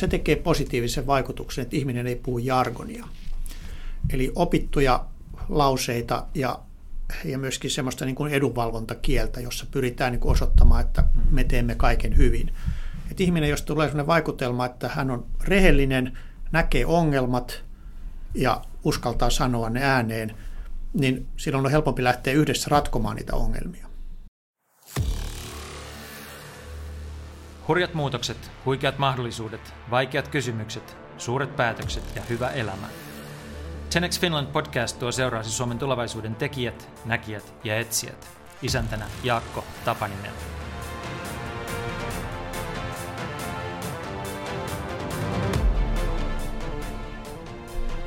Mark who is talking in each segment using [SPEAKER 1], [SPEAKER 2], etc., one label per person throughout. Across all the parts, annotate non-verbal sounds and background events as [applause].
[SPEAKER 1] Se tekee positiivisen vaikutuksen, että ihminen ei puhu jargonia. Eli opittuja lauseita ja, ja myöskin semmoista niin edunvalvontakieltä, jossa pyritään niin kuin osoittamaan, että me teemme kaiken hyvin. Et ihminen, jos tulee sellainen vaikutelma, että hän on rehellinen, näkee ongelmat ja uskaltaa sanoa ne ääneen, niin silloin on helpompi lähteä yhdessä ratkomaan niitä ongelmia.
[SPEAKER 2] Hurjat muutokset, huikeat mahdollisuudet, vaikeat kysymykset, suuret päätökset ja hyvä elämä. Tenex Finland podcast tuo seuraasi Suomen tulevaisuuden tekijät, näkijät ja etsijät. Isäntänä Jaakko Tapaninen.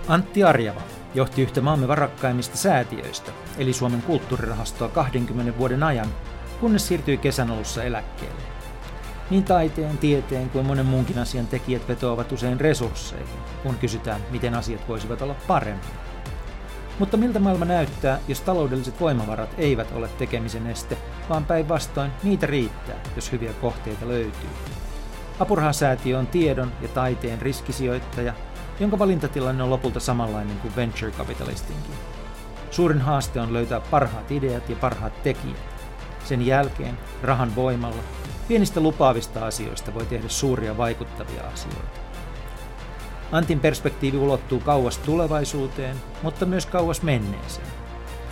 [SPEAKER 2] Antti Arjava johti yhtä maamme varakkaimmista säätiöistä, eli Suomen kulttuurirahastoa 20 vuoden ajan, kunnes siirtyi kesän alussa eläkkeelle. Niin taiteen, tieteen kuin monen muunkin asian tekijät vetoavat usein resursseihin, kun kysytään, miten asiat voisivat olla paremmin. Mutta miltä maailma näyttää, jos taloudelliset voimavarat eivät ole tekemisen este, vaan päinvastoin niitä riittää, jos hyviä kohteita löytyy. Apurahasäätiö on tiedon ja taiteen riskisijoittaja, jonka valintatilanne on lopulta samanlainen kuin venture capitalistinkin. Suurin haaste on löytää parhaat ideat ja parhaat tekijät. Sen jälkeen, rahan voimalla, Pienistä lupaavista asioista voi tehdä suuria vaikuttavia asioita. Antin perspektiivi ulottuu kauas tulevaisuuteen, mutta myös kauas menneeseen.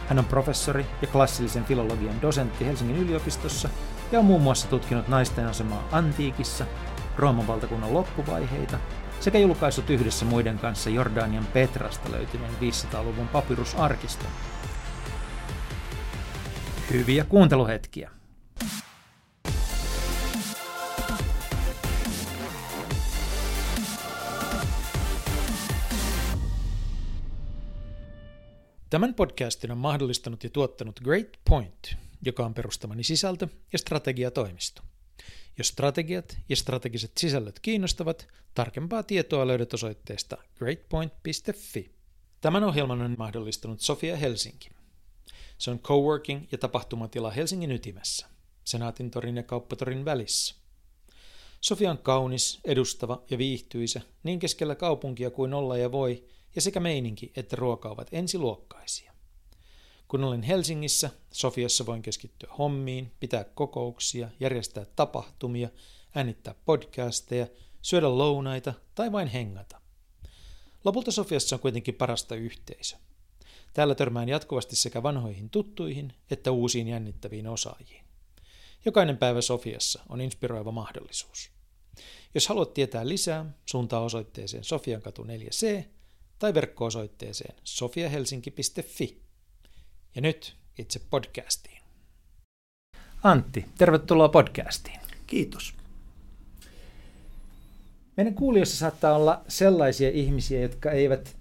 [SPEAKER 2] Hän on professori ja klassillisen filologian dosentti Helsingin yliopistossa ja on muun muassa tutkinut naisten asemaa antiikissa, Rooman valtakunnan loppuvaiheita sekä julkaissut yhdessä muiden kanssa Jordanian Petrasta löytyneen 500-luvun papyrusarkiston. Hyviä kuunteluhetkiä! Tämän podcastin on mahdollistanut ja tuottanut Great Point, joka on perustamani sisältö- ja strategiatoimisto. Jos strategiat ja strategiset sisällöt kiinnostavat, tarkempaa tietoa löydät osoitteesta greatpoint.fi. Tämän ohjelman on mahdollistanut Sofia Helsinki. Se on coworking ja tapahtumatila Helsingin ytimessä, Senaatin torin ja Kauppatorin välissä. Sofia on kaunis, edustava ja viihtyisä niin keskellä kaupunkia kuin olla ja voi – ja sekä meininki että ruoka ovat ensiluokkaisia. Kun olen Helsingissä, Sofiassa voin keskittyä hommiin, pitää kokouksia, järjestää tapahtumia, äänittää podcasteja, syödä lounaita tai vain hengata. Lopulta Sofiassa on kuitenkin parasta yhteisö. Täällä törmään jatkuvasti sekä vanhoihin tuttuihin että uusiin jännittäviin osaajiin. Jokainen päivä Sofiassa on inspiroiva mahdollisuus. Jos haluat tietää lisää, suuntaa osoitteeseen Sofiankatu 4C tai verkko-osoitteeseen sofiahelsinki.fi. Ja nyt itse podcastiin. Antti, tervetuloa podcastiin.
[SPEAKER 1] Kiitos.
[SPEAKER 2] Meidän kuulijoissa saattaa olla sellaisia ihmisiä, jotka eivät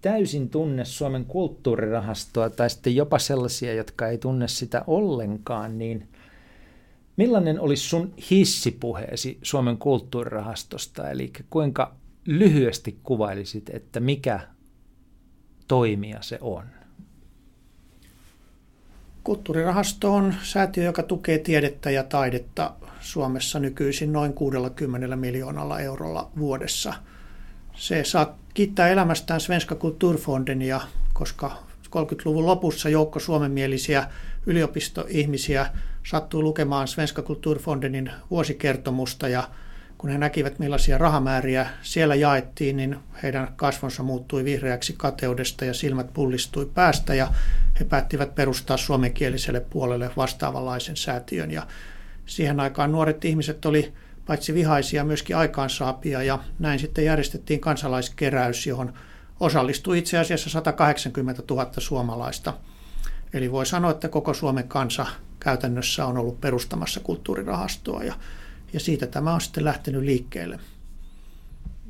[SPEAKER 2] täysin tunne Suomen kulttuurirahastoa tai sitten jopa sellaisia, jotka ei tunne sitä ollenkaan, niin millainen olisi sun hissipuheesi Suomen kulttuurirahastosta? Eli kuinka lyhyesti kuvailisit, että mikä toimija se on?
[SPEAKER 1] Kulttuurirahasto on säätiö, joka tukee tiedettä ja taidetta Suomessa nykyisin noin 60 miljoonalla eurolla vuodessa. Se saa kiittää elämästään Svenska Kulturfonden ja koska 30-luvun lopussa joukko suomenmielisiä yliopistoihmisiä sattui lukemaan Svenska Kulturfondenin vuosikertomusta ja kun he näkivät millaisia rahamääriä siellä jaettiin, niin heidän kasvonsa muuttui vihreäksi kateudesta ja silmät pullistui päästä ja he päättivät perustaa suomenkieliselle puolelle vastaavanlaisen säätiön. Ja siihen aikaan nuoret ihmiset oli paitsi vihaisia myöskin aikaansaapia ja näin sitten järjestettiin kansalaiskeräys, johon osallistui itse asiassa 180 000 suomalaista. Eli voi sanoa, että koko Suomen kansa käytännössä on ollut perustamassa kulttuurirahastoa ja ja siitä tämä on sitten lähtenyt liikkeelle.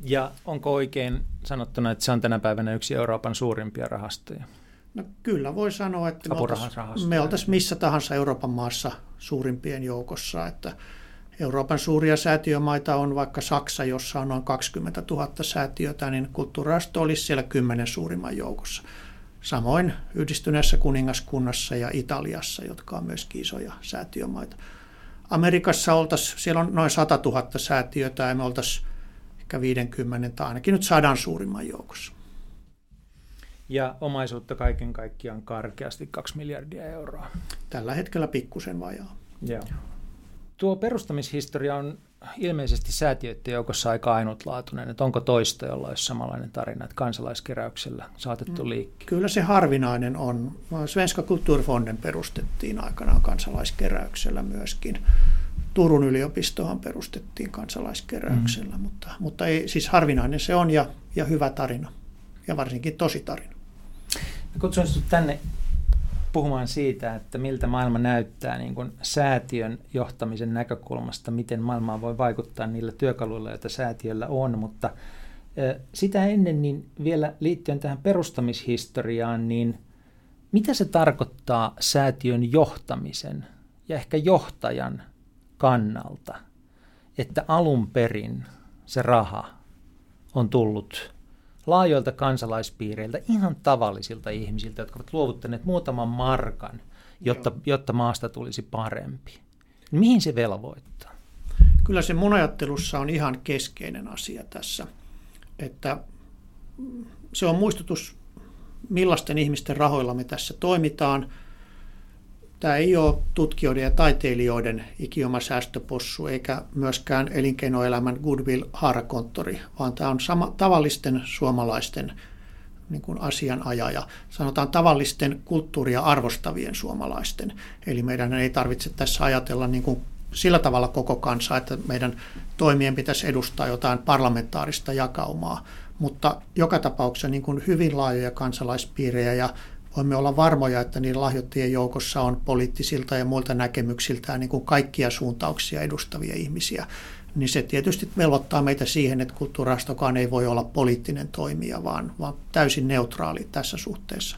[SPEAKER 2] Ja onko oikein sanottuna, että se on tänä päivänä yksi Euroopan suurimpia rahastoja?
[SPEAKER 1] No kyllä voi sanoa, että me oltaisiin me oltais missä tahansa Euroopan maassa suurimpien joukossa. Että Euroopan suuria säätiömaita on vaikka Saksa, jossa on noin 20 000 säätiötä, niin kulttuurirahasto olisi siellä kymmenen suurimman joukossa. Samoin yhdistyneessä kuningaskunnassa ja Italiassa, jotka on myös isoja säätiömaita. Amerikassa oltaisiin, siellä on noin 100 000 säätiötä ja me oltaisiin ehkä 50 tai ainakin nyt sadan suurimman joukossa.
[SPEAKER 2] Ja omaisuutta kaiken kaikkiaan karkeasti 2 miljardia euroa.
[SPEAKER 1] Tällä hetkellä pikkusen vajaa.
[SPEAKER 2] Joo. Tuo perustamishistoria on ilmeisesti säätiöiden joukossa aika ainutlaatuinen, että onko toista, jolla olisi samanlainen tarina, että kansalaiskeräyksellä saatettu mm. liikkeelle?
[SPEAKER 1] Kyllä se harvinainen on. Svenska Kulturfonden perustettiin aikanaan kansalaiskeräyksellä myöskin. Turun yliopistohan perustettiin kansalaiskeräyksellä, mm. mutta, mutta ei, siis harvinainen se on ja, ja hyvä tarina ja varsinkin tosi tarina.
[SPEAKER 2] Kutsun tänne puhumaan siitä, että miltä maailma näyttää niin kuin säätiön johtamisen näkökulmasta, miten maailmaan voi vaikuttaa niillä työkaluilla, joita säätiöllä on, mutta sitä ennen niin vielä liittyen tähän perustamishistoriaan, niin mitä se tarkoittaa säätiön johtamisen ja ehkä johtajan kannalta, että alun perin se raha on tullut laajoilta kansalaispiireiltä, ihan tavallisilta ihmisiltä, jotka ovat luovuttaneet muutaman markan, jotta, jotta maasta tulisi parempi. Mihin se velvoittaa?
[SPEAKER 1] Kyllä se mun ajattelussa on ihan keskeinen asia tässä, että se on muistutus, millaisten ihmisten rahoilla me tässä toimitaan – Tämä ei ole tutkijoiden ja taiteilijoiden ikioma säästöpossu eikä myöskään elinkeinoelämän goodwill-haarakonttori, vaan tämä on sama, tavallisten suomalaisten niin kuin asianajaja, sanotaan tavallisten kulttuuria arvostavien suomalaisten. Eli meidän ei tarvitse tässä ajatella niin kuin sillä tavalla koko kansa, että meidän toimien pitäisi edustaa jotain parlamentaarista jakaumaa, mutta joka tapauksessa niin kuin hyvin laajoja kansalaispiirejä ja voimme olla varmoja, että niin lahjoittajien joukossa on poliittisilta ja muilta näkemyksiltään niin kuin kaikkia suuntauksia edustavia ihmisiä, niin se tietysti velvoittaa meitä siihen, että kulttuurastokaan ei voi olla poliittinen toimija, vaan, vaan täysin neutraali tässä suhteessa.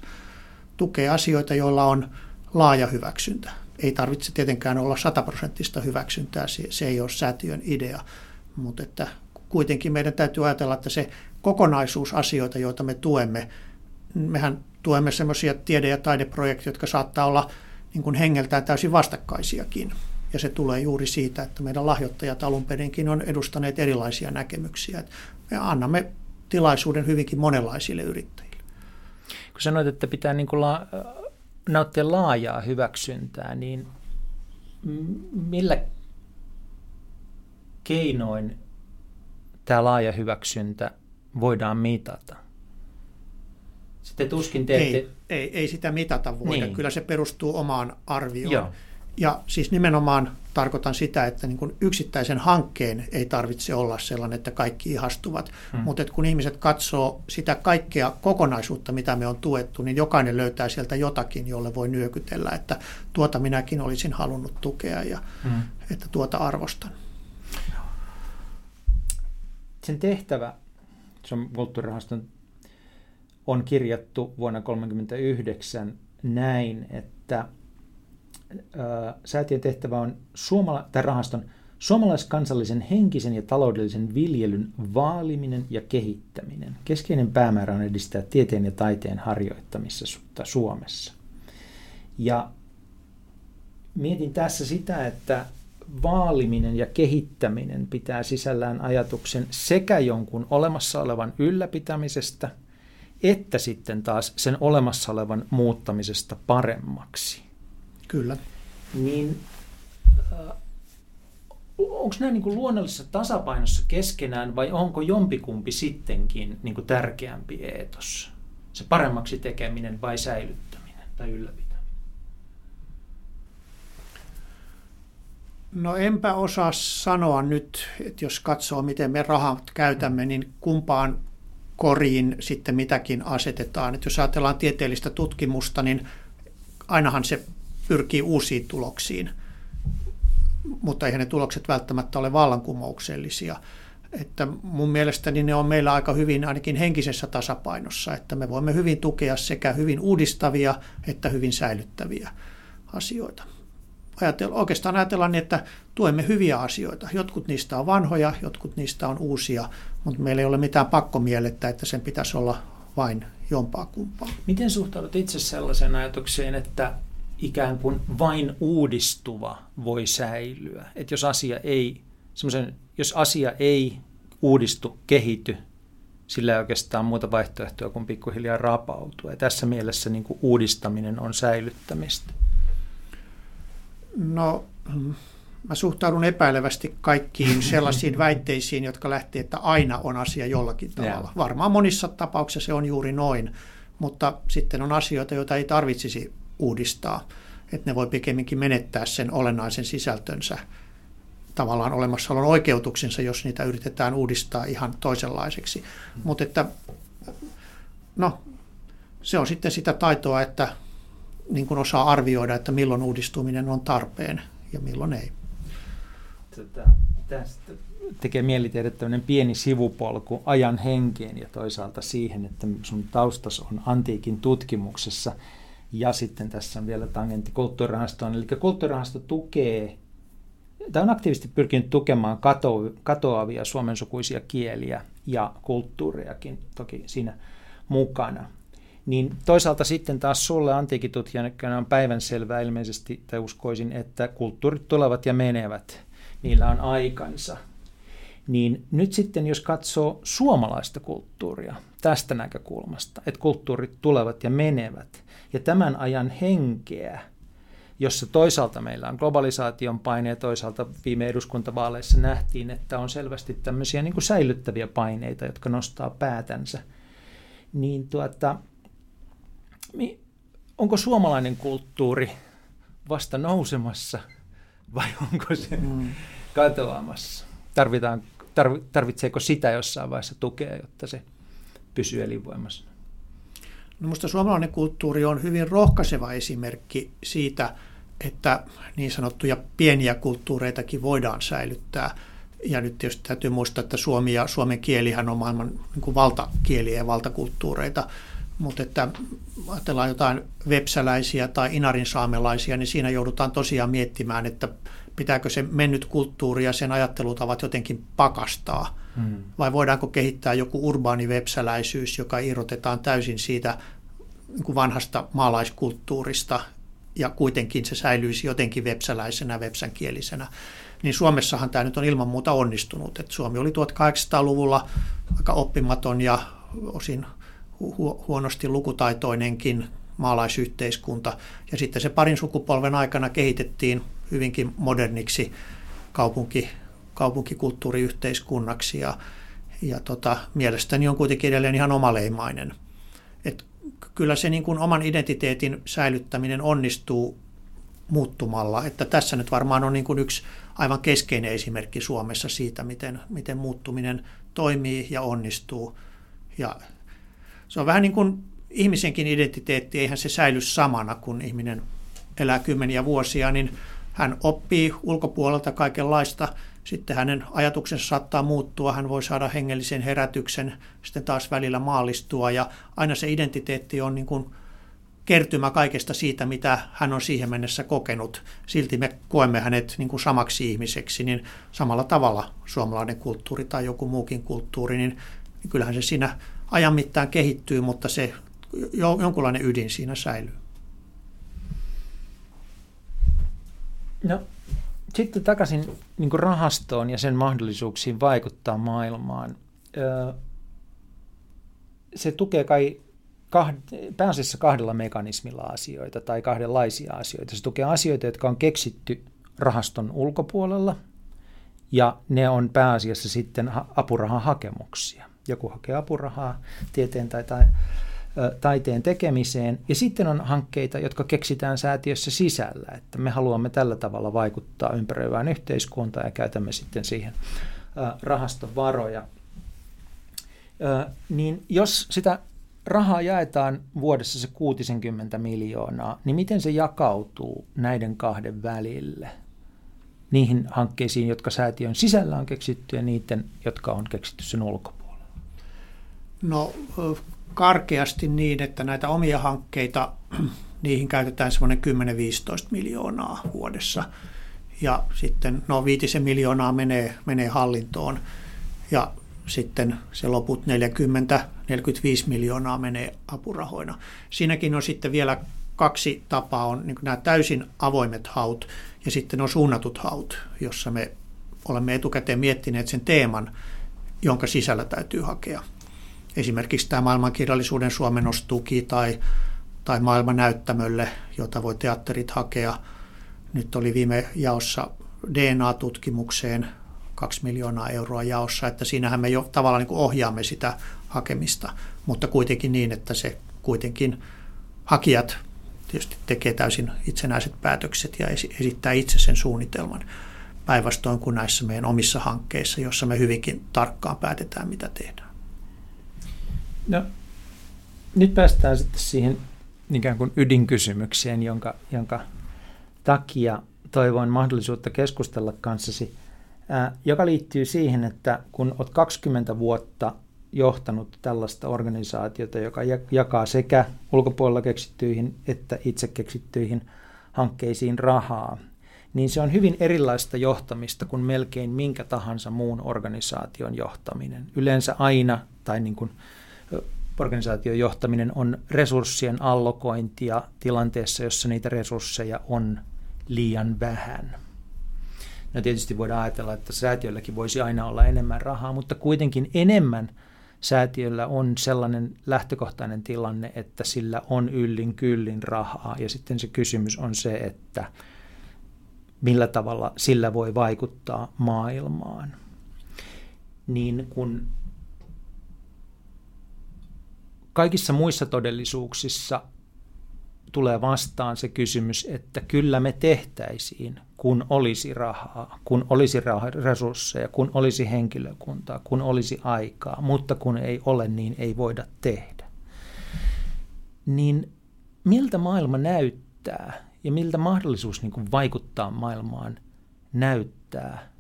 [SPEAKER 1] Tukee asioita, joilla on laaja hyväksyntä. Ei tarvitse tietenkään olla sataprosenttista hyväksyntää, se, se ei ole säätiön idea, mutta että kuitenkin meidän täytyy ajatella, että se kokonaisuus asioita, joita me tuemme, mehän tuemme sellaisia tiede- ja taideprojekteja, jotka saattaa olla niin kuin hengeltään täysin vastakkaisiakin. Ja se tulee juuri siitä, että meidän lahjoittajat alun perinkin on edustaneet erilaisia näkemyksiä. Me annamme tilaisuuden hyvinkin monenlaisille yrittäjille.
[SPEAKER 2] Kun sanoit, että pitää niin kuin la- nauttia laajaa hyväksyntää, niin millä keinoin tämä laaja hyväksyntä voidaan mitata? Sitten tuskin teette...
[SPEAKER 1] Ei, ei, ei sitä mitata voida. Niin. Kyllä se perustuu omaan arvioon. Joo. Ja siis nimenomaan tarkoitan sitä, että niin kuin yksittäisen hankkeen ei tarvitse olla sellainen, että kaikki ihastuvat. Hmm. Mutta kun ihmiset katsoo sitä kaikkea kokonaisuutta, mitä me on tuettu, niin jokainen löytää sieltä jotakin, jolle voi nyökytellä, että tuota minäkin olisin halunnut tukea ja hmm. että tuota arvostan.
[SPEAKER 2] Sen tehtävä, se on kulttuurirahaston on kirjattu vuonna 1939 näin, että säätiön tehtävä on suomala- tai rahaston suomalaiskansallisen henkisen ja taloudellisen viljelyn vaaliminen ja kehittäminen. Keskeinen päämäärä on edistää tieteen ja taiteen harjoittamista Suomessa. Ja mietin tässä sitä, että vaaliminen ja kehittäminen pitää sisällään ajatuksen sekä jonkun olemassa olevan ylläpitämisestä – että sitten taas sen olemassa olevan muuttamisesta paremmaksi.
[SPEAKER 1] Kyllä.
[SPEAKER 2] Niin äh, onko nämä niin kuin luonnollisessa tasapainossa keskenään vai onko jompikumpi sittenkin niin kuin tärkeämpi eetos? Se paremmaksi tekeminen vai säilyttäminen tai ylläpitäminen?
[SPEAKER 1] No enpä osaa sanoa nyt, että jos katsoo miten me rahat käytämme, niin kumpaan koriin sitten mitäkin asetetaan. Että jos ajatellaan tieteellistä tutkimusta, niin ainahan se pyrkii uusiin tuloksiin, mutta eihän ne tulokset välttämättä ole vallankumouksellisia. Että mun mielestäni ne on meillä aika hyvin ainakin henkisessä tasapainossa, että me voimme hyvin tukea sekä hyvin uudistavia että hyvin säilyttäviä asioita ajatella, oikeastaan ajatellaan niin, että tuemme hyviä asioita. Jotkut niistä on vanhoja, jotkut niistä on uusia, mutta meillä ei ole mitään pakkomielettä, että sen pitäisi olla vain jompaa kumpaa.
[SPEAKER 2] Miten suhtaudut itse sellaiseen ajatukseen, että ikään kuin vain uudistuva voi säilyä? Että jos asia ei, jos asia ei uudistu, kehity, sillä ei oikeastaan muuta vaihtoehtoa kuin pikkuhiljaa rapautua. Ja tässä mielessä niin kuin uudistaminen on säilyttämistä.
[SPEAKER 1] No, mä suhtaudun epäilevästi kaikkiin [laughs] sellaisiin väitteisiin, jotka lähtee, että aina on asia jollakin tavalla. Yeah. Varmaan monissa tapauksissa se on juuri noin, mutta sitten on asioita, joita ei tarvitsisi uudistaa. Että ne voi pikemminkin menettää sen olennaisen sisältönsä tavallaan olemassaolon oikeutuksensa, jos niitä yritetään uudistaa ihan toisenlaiseksi. Mm. Mutta että, no, se on sitten sitä taitoa, että niin kuin osaa arvioida, että milloin uudistuminen on tarpeen ja milloin ei.
[SPEAKER 2] Tätä, tästä tekee mieli tehdä tämmöinen pieni sivupolku ajan henkeen ja toisaalta siihen, että sun taustas on antiikin tutkimuksessa ja sitten tässä on vielä tangentti kulttuurirahastoon. Eli kulttuurirahasto tukee Tämä on aktiivisesti pyrkinyt tukemaan kato, katoavia suomensukuisia kieliä ja kulttuurejakin toki siinä mukana. Niin toisaalta sitten taas sulle antiikitutkijana on päivänselvää ilmeisesti, tai uskoisin, että kulttuurit tulevat ja menevät, niillä on aikansa. Niin nyt sitten, jos katsoo suomalaista kulttuuria tästä näkökulmasta, että kulttuurit tulevat ja menevät, ja tämän ajan henkeä, jossa toisaalta meillä on globalisaation paine ja toisaalta viime eduskuntavaaleissa nähtiin, että on selvästi tämmöisiä niin kuin säilyttäviä paineita, jotka nostaa päätänsä. Niin tuota, onko suomalainen kulttuuri vasta nousemassa vai onko se mm. katoamassa? Tarvitaan, tarvitseeko sitä jossain vaiheessa tukea, jotta se pysyy elinvoimassa?
[SPEAKER 1] No minusta suomalainen kulttuuri on hyvin rohkaiseva esimerkki siitä, että niin sanottuja pieniä kulttuureitakin voidaan säilyttää. Ja nyt tietysti täytyy muistaa, että suomi ja suomen kielihän on maailman niin kuin valtakieliä ja valtakulttuureita. Mutta että ajatellaan jotain vepsäläisiä tai inarin saamelaisia, niin siinä joudutaan tosiaan miettimään, että pitääkö se mennyt kulttuuri ja sen ajattelutavat jotenkin pakastaa. Hmm. Vai voidaanko kehittää joku urbaani vepsäläisyys, joka irrotetaan täysin siitä niin vanhasta maalaiskulttuurista ja kuitenkin se säilyisi jotenkin vepsäläisenä, vepsänkielisenä. Niin Suomessahan tämä nyt on ilman muuta onnistunut. Et Suomi oli 1800-luvulla aika oppimaton ja osin hu- huonosti lukutaitoinenkin maalaisyhteiskunta. Ja sitten se parin sukupolven aikana kehitettiin hyvinkin moderniksi kaupunki, kaupunkikulttuuriyhteiskunnaksi ja, ja tota, mielestäni on kuitenkin edelleen ihan omaleimainen. Et kyllä se niin kuin oman identiteetin säilyttäminen onnistuu muuttumalla. Että tässä nyt varmaan on niin kuin yksi aivan keskeinen esimerkki Suomessa siitä, miten, miten muuttuminen toimii ja onnistuu. Ja se on vähän niin kuin ihmisenkin identiteetti, eihän se säily samana, kun ihminen elää kymmeniä vuosia, niin hän oppii ulkopuolelta kaikenlaista sitten hänen ajatuksensa saattaa muuttua, hän voi saada hengellisen herätyksen, sitten taas välillä maallistua ja aina se identiteetti on niin kuin kertymä kaikesta siitä, mitä hän on siihen mennessä kokenut. Silti me koemme hänet niin kuin samaksi ihmiseksi, niin samalla tavalla suomalainen kulttuuri tai joku muukin kulttuuri, niin, kyllähän se siinä ajan mittaan kehittyy, mutta se jonkunlainen ydin siinä säilyy.
[SPEAKER 2] No, sitten takaisin niin rahastoon ja sen mahdollisuuksiin vaikuttaa maailmaan. Se tukee kai pääasiassa kahdella mekanismilla asioita tai kahdenlaisia asioita. Se tukee asioita, jotka on keksitty rahaston ulkopuolella, ja ne on pääasiassa sitten apurahahakemuksia. Joku hakee apurahaa tieteen tai, tai taiteen tekemiseen. Ja sitten on hankkeita, jotka keksitään säätiössä sisällä, että me haluamme tällä tavalla vaikuttaa ympäröivään yhteiskuntaan ja käytämme sitten siihen rahaston varoja. Niin jos sitä rahaa jaetaan vuodessa se 60 miljoonaa, niin miten se jakautuu näiden kahden välille? Niihin hankkeisiin, jotka säätiön sisällä on keksitty ja niiden, jotka on keksitty sen ulkopuolella?
[SPEAKER 1] No karkeasti niin, että näitä omia hankkeita, [clears throat] niihin käytetään semmoinen 10-15 miljoonaa vuodessa. Ja sitten no viitisen miljoonaa menee, menee hallintoon ja sitten se loput 40-45 miljoonaa menee apurahoina. Siinäkin on sitten vielä kaksi tapaa, on niin nämä täysin avoimet haut ja sitten on suunnatut haut, jossa me olemme etukäteen miettineet sen teeman, jonka sisällä täytyy hakea. Esimerkiksi tämä maailmankirjallisuuden suomenostuki tai, tai maailmanäyttämölle, jota voi teatterit hakea. Nyt oli viime jaossa DNA-tutkimukseen 2 miljoonaa euroa jaossa, että siinähän me jo tavallaan niin ohjaamme sitä hakemista, mutta kuitenkin niin, että se kuitenkin hakijat tietysti tekee täysin itsenäiset päätökset ja esittää itse sen suunnitelman päinvastoin kuin näissä meidän omissa hankkeissa, joissa me hyvinkin tarkkaan päätetään, mitä tehdään.
[SPEAKER 2] No, nyt päästään sitten siihen ikään kuin ydinkysymykseen, jonka, jonka takia toivoin mahdollisuutta keskustella kanssasi, ää, joka liittyy siihen, että kun olet 20 vuotta johtanut tällaista organisaatiota, joka jakaa sekä ulkopuolella keksittyihin että itse keksittyihin hankkeisiin rahaa, niin se on hyvin erilaista johtamista kuin melkein minkä tahansa muun organisaation johtaminen. Yleensä aina, tai niin kuin organisaation johtaminen on resurssien allokointia tilanteessa, jossa niitä resursseja on liian vähän. No tietysti voidaan ajatella, että säätiölläkin voisi aina olla enemmän rahaa, mutta kuitenkin enemmän säätiöllä on sellainen lähtökohtainen tilanne, että sillä on yllin kyllin rahaa. Ja sitten se kysymys on se, että millä tavalla sillä voi vaikuttaa maailmaan. Niin kun kaikissa muissa todellisuuksissa tulee vastaan se kysymys, että kyllä me tehtäisiin, kun olisi rahaa, kun olisi resursseja, kun olisi henkilökuntaa, kun olisi aikaa, mutta kun ei ole, niin ei voida tehdä. Niin miltä maailma näyttää ja miltä mahdollisuus niin kuin vaikuttaa maailmaan näyttää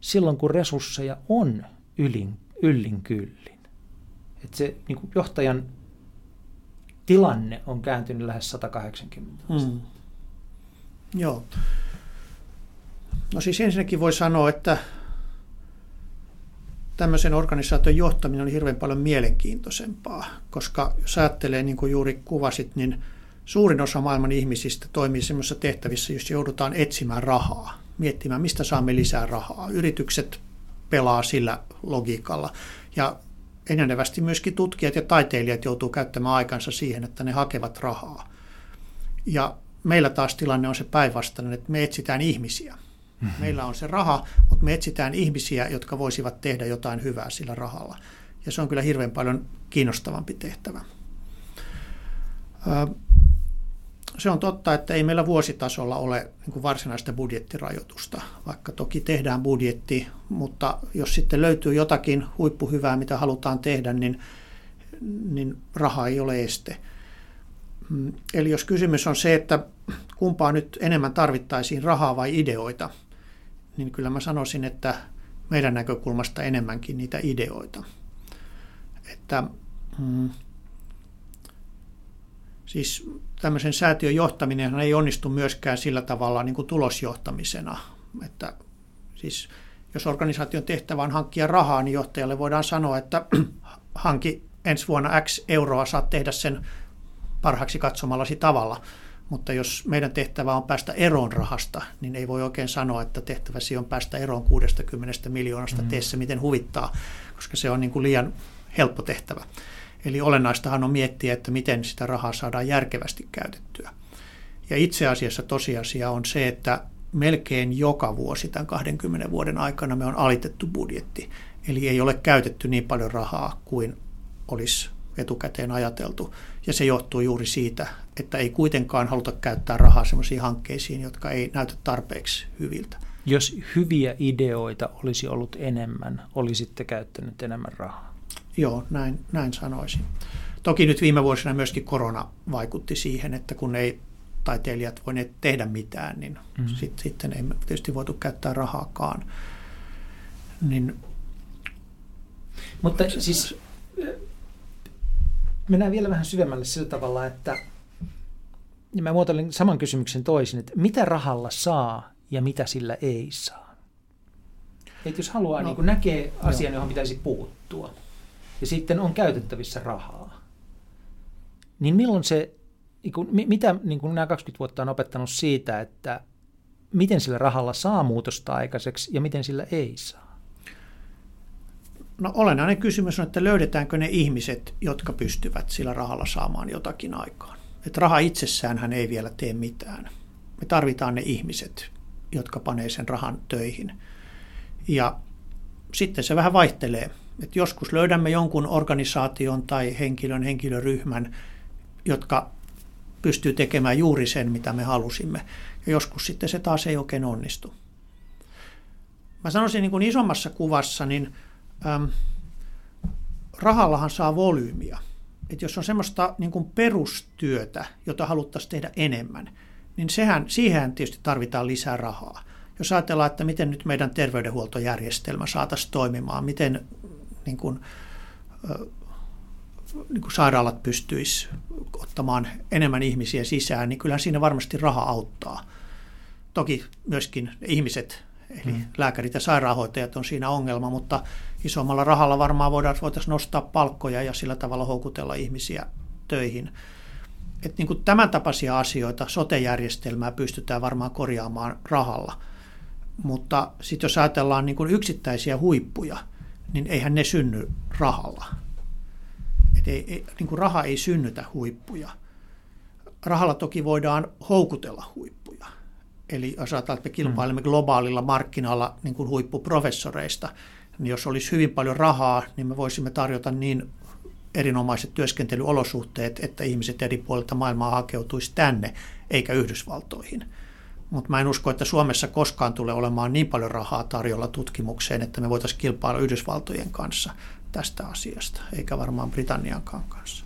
[SPEAKER 2] silloin, kun resursseja on ylin, yllin kyllin. Että se niin kuin johtajan tilanne on kääntynyt lähes 180
[SPEAKER 1] mm. Joo. No siis ensinnäkin voi sanoa, että tämmöisen organisaation johtaminen on hirveän paljon mielenkiintoisempaa, koska jos ajattelee, niin kuin juuri kuvasit, niin suurin osa maailman ihmisistä toimii sellaisissa tehtävissä, jos joudutaan etsimään rahaa, miettimään, mistä saamme lisää rahaa. Yritykset pelaa sillä logiikalla. Ja enenevästi myöskin tutkijat ja taiteilijat joutuu käyttämään aikansa siihen, että ne hakevat rahaa. Ja meillä taas tilanne on se päinvastainen, että me etsitään ihmisiä. Mm-hmm. Meillä on se raha, mutta me etsitään ihmisiä, jotka voisivat tehdä jotain hyvää sillä rahalla. Ja se on kyllä hirveän paljon kiinnostavampi tehtävä. Se on totta, että ei meillä vuositasolla ole niin kuin varsinaista budjettirajoitusta, vaikka toki tehdään budjetti, mutta jos sitten löytyy jotakin huippuhyvää, mitä halutaan tehdä, niin, niin raha ei ole este. Mm, eli jos kysymys on se, että kumpaa nyt enemmän tarvittaisiin, rahaa vai ideoita, niin kyllä mä sanoisin, että meidän näkökulmasta enemmänkin niitä ideoita. Että, mm, siis tämmöisen säätiön johtaminen ei onnistu myöskään sillä tavalla niin kuin tulosjohtamisena. Että siis jos organisaation tehtävä on hankkia rahaa, niin johtajalle voidaan sanoa, että [clears throat] hanki ensi vuonna X euroa, saat tehdä sen parhaaksi katsomallasi tavalla. Mutta jos meidän tehtävä on päästä eroon rahasta, niin ei voi oikein sanoa, että tehtäväsi on päästä eroon 60 miljoonasta, mm. tee se miten huvittaa, koska se on niin kuin liian helppo tehtävä. Eli olennaistahan on miettiä, että miten sitä rahaa saadaan järkevästi käytettyä. Ja itse asiassa tosiasia on se, että melkein joka vuosi tämän 20 vuoden aikana me on alitettu budjetti. Eli ei ole käytetty niin paljon rahaa kuin olisi etukäteen ajateltu. Ja se johtuu juuri siitä, että ei kuitenkaan haluta käyttää rahaa sellaisiin hankkeisiin, jotka ei näytä tarpeeksi hyviltä.
[SPEAKER 2] Jos hyviä ideoita olisi ollut enemmän, olisitte käyttänyt enemmän rahaa?
[SPEAKER 1] Joo, näin, näin sanoisin. Toki nyt viime vuosina myöskin korona vaikutti siihen, että kun ei taiteilijat voineet tehdä mitään, niin mm-hmm. sit, sitten ei tietysti voitu käyttää rahaakaan. Niin,
[SPEAKER 2] Mutta siis mennään vielä vähän syvemmälle sillä tavalla, että ja mä muotoilin saman kysymyksen toisin, että mitä rahalla saa ja mitä sillä ei saa? Että jos haluaa, no, niin näkee asian, joo. johon pitäisi puuttua, ja sitten on käytettävissä rahaa, niin milloin se, mitä niin kuin nämä 20 vuotta on opettanut siitä, että miten sillä rahalla saa muutosta aikaiseksi ja miten sillä ei saa?
[SPEAKER 1] No olennainen kysymys on, että löydetäänkö ne ihmiset, jotka pystyvät sillä rahalla saamaan jotakin aikaan. Että raha itsessään hän ei vielä tee mitään. Me tarvitaan ne ihmiset, jotka panee sen rahan töihin. Ja sitten se vähän vaihtelee. Et joskus löydämme jonkun organisaation tai henkilön, henkilöryhmän, jotka pystyy tekemään juuri sen, mitä me halusimme. Ja joskus sitten se taas ei oikein onnistu. Mä sanoisin niin kuin isommassa kuvassa, niin äm, rahallahan saa volyymiä. Et jos on semmoista niin kuin perustyötä, jota haluttaisiin tehdä enemmän, niin sehän, siihen tietysti tarvitaan lisää rahaa. Jos ajatellaan, että miten nyt meidän terveydenhuoltojärjestelmä saataisiin toimimaan, miten niin kuin, niin kuin sairaalat pystyisi ottamaan enemmän ihmisiä sisään, niin kyllä siinä varmasti raha auttaa. Toki myöskin ihmiset, eli mm. lääkärit ja sairaanhoitajat on siinä ongelma, mutta isommalla rahalla varmaan voidaan, voitaisiin nostaa palkkoja ja sillä tavalla houkutella ihmisiä töihin. Et niin kuin tämän tapaisia asioita, sote-järjestelmää pystytään varmaan korjaamaan rahalla. Mutta sitten jos ajatellaan niin kuin yksittäisiä huippuja, niin eihän ne synny rahalla. Et ei, ei, niin kuin raha ei synnytä huippuja. Rahalla toki voidaan houkutella huippuja. Eli jos ajatellaan, että me kilpailemme mm. globaalilla markkinalla niin kuin huippuprofessoreista, niin jos olisi hyvin paljon rahaa, niin me voisimme tarjota niin erinomaiset työskentelyolosuhteet, että ihmiset eri puolilta maailmaa hakeutuisi tänne, eikä Yhdysvaltoihin. Mutta mä en usko, että Suomessa koskaan tulee olemaan niin paljon rahaa tarjolla tutkimukseen, että me voitaisiin kilpailla Yhdysvaltojen kanssa tästä asiasta, eikä varmaan Britanniankaan kanssa.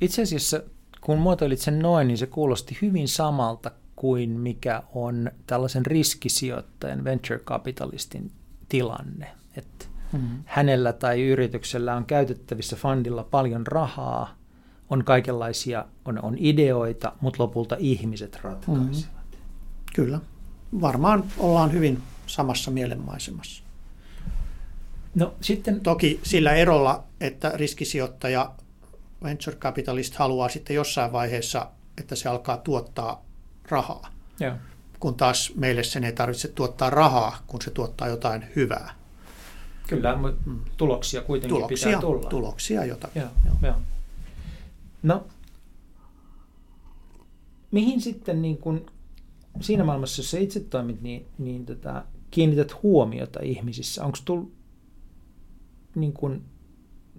[SPEAKER 2] Itse asiassa, kun muotoilit sen noin, niin se kuulosti hyvin samalta kuin mikä on tällaisen riskisijoittajan, venture capitalistin tilanne. Että mm-hmm. hänellä tai yrityksellä on käytettävissä fundilla paljon rahaa, on kaikenlaisia, on, on ideoita, mutta lopulta ihmiset ratkaisevat. Mm-hmm.
[SPEAKER 1] Kyllä. Varmaan ollaan hyvin samassa mielenmaisemassa. No, sitten... Toki sillä erolla, että riskisijoittaja, venture capitalist haluaa sitten jossain vaiheessa, että se alkaa tuottaa rahaa. Ja. Kun taas meille sen ei tarvitse tuottaa rahaa, kun se tuottaa jotain hyvää.
[SPEAKER 2] Kyllä, mutta mm. tuloksia kuitenkin tuloksia, pitää tulla.
[SPEAKER 1] Tuloksia jotakin.
[SPEAKER 2] Joo, joo. Joo. No, mihin sitten niin kun, siinä maailmassa, jossa itse toimit, niin, niin tota, kiinnität huomiota ihmisissä? Onko tullut, niin kun,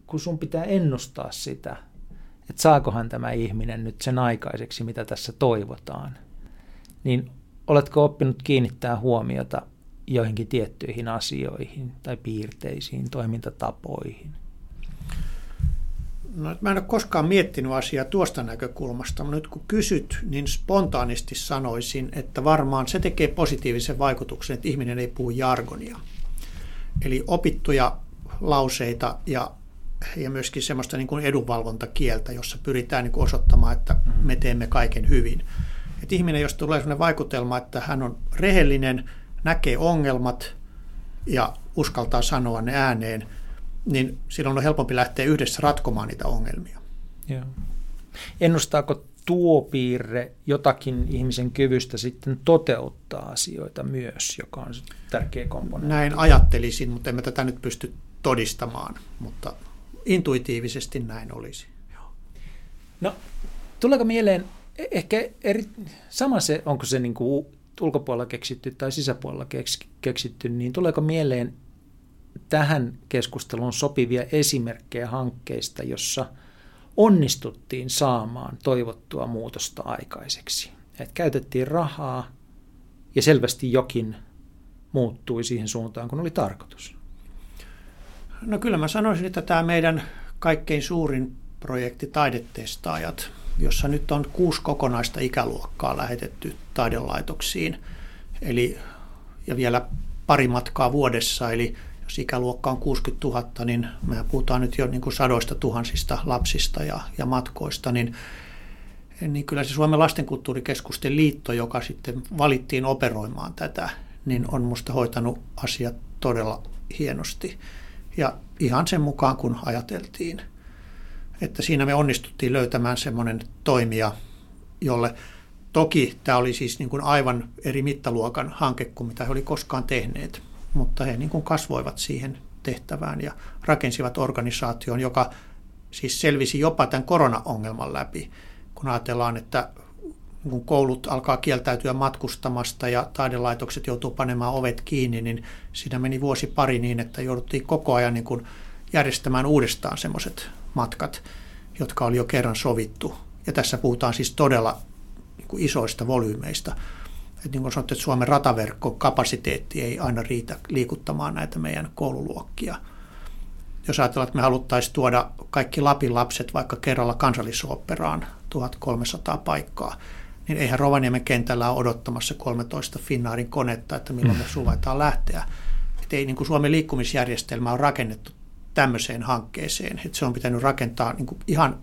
[SPEAKER 2] kun sun pitää ennustaa sitä, että saakohan tämä ihminen nyt sen aikaiseksi, mitä tässä toivotaan, niin oletko oppinut kiinnittää huomiota joihinkin tiettyihin asioihin tai piirteisiin, toimintatapoihin?
[SPEAKER 1] No, mä en ole koskaan miettinyt asiaa tuosta näkökulmasta, mutta nyt kun kysyt, niin spontaanisti sanoisin, että varmaan se tekee positiivisen vaikutuksen, että ihminen ei puhu jargonia. Eli opittuja lauseita ja, ja myöskin semmoista niin kuin edunvalvontakieltä, jossa pyritään niin kuin osoittamaan, että mm-hmm. me teemme kaiken hyvin. Et ihminen, jos tulee sellainen vaikutelma, että hän on rehellinen, näkee ongelmat ja uskaltaa sanoa ne ääneen, niin silloin on helpompi lähteä yhdessä ratkomaan niitä ongelmia.
[SPEAKER 2] Joo. Ennustaako tuo piirre jotakin ihmisen kyvystä sitten toteuttaa asioita myös, joka on tärkeä komponentti?
[SPEAKER 1] Näin ajattelisin, mutta emme tätä nyt pysty todistamaan, mutta intuitiivisesti näin olisi. Joo.
[SPEAKER 2] No, tuleeko mieleen e- ehkä eri, sama se, onko se niin kuin ulkopuolella keksitty tai sisäpuolella keksitty, niin tuleeko mieleen tähän keskusteluun sopivia esimerkkejä hankkeista, jossa onnistuttiin saamaan toivottua muutosta aikaiseksi. Et käytettiin rahaa ja selvästi jokin muuttui siihen suuntaan, kun oli tarkoitus.
[SPEAKER 1] No kyllä mä sanoisin, että tämä meidän kaikkein suurin projekti Taidetestaajat, jossa nyt on kuusi kokonaista ikäluokkaa lähetetty taidelaitoksiin, eli, ja vielä pari matkaa vuodessa, eli jos ikäluokka on 60 000, niin me puhutaan nyt jo niin kuin sadoista tuhansista lapsista ja, ja matkoista, niin, niin kyllä se Suomen lastenkulttuurikeskusten liitto, joka sitten valittiin operoimaan tätä, niin on musta hoitanut asiat todella hienosti. Ja ihan sen mukaan, kun ajateltiin. Että siinä me onnistuttiin löytämään semmoinen toimija, jolle toki tämä oli siis niin kuin aivan eri mittaluokan hanke kuin mitä he oli koskaan tehneet mutta he niin kuin kasvoivat siihen tehtävään ja rakensivat organisaation, joka siis selvisi jopa tämän koronaongelman läpi. Kun ajatellaan, että kun koulut alkaa kieltäytyä matkustamasta ja taidelaitokset joutuu panemaan ovet kiinni, niin siinä meni vuosi pari niin, että jouduttiin koko ajan niin kuin järjestämään uudestaan semmoiset matkat, jotka oli jo kerran sovittu. Ja tässä puhutaan siis todella niin kuin isoista volyymeista. Et niin kuin sanottu, että Suomen rataverkko kapasiteetti ei aina riitä liikuttamaan näitä meidän koululuokkia. Jos ajatellaan, että me haluttaisiin tuoda kaikki Lapin lapset vaikka kerralla kansallisoopperaan 1300 paikkaa, niin eihän Rovaniemen kentällä ole odottamassa 13 Finnaarin konetta, että milloin me mm. suvaitaan lähteä. Että ei niin kuin Suomen liikkumisjärjestelmä on rakennettu tämmöiseen hankkeeseen, että se on pitänyt rakentaa niin kuin ihan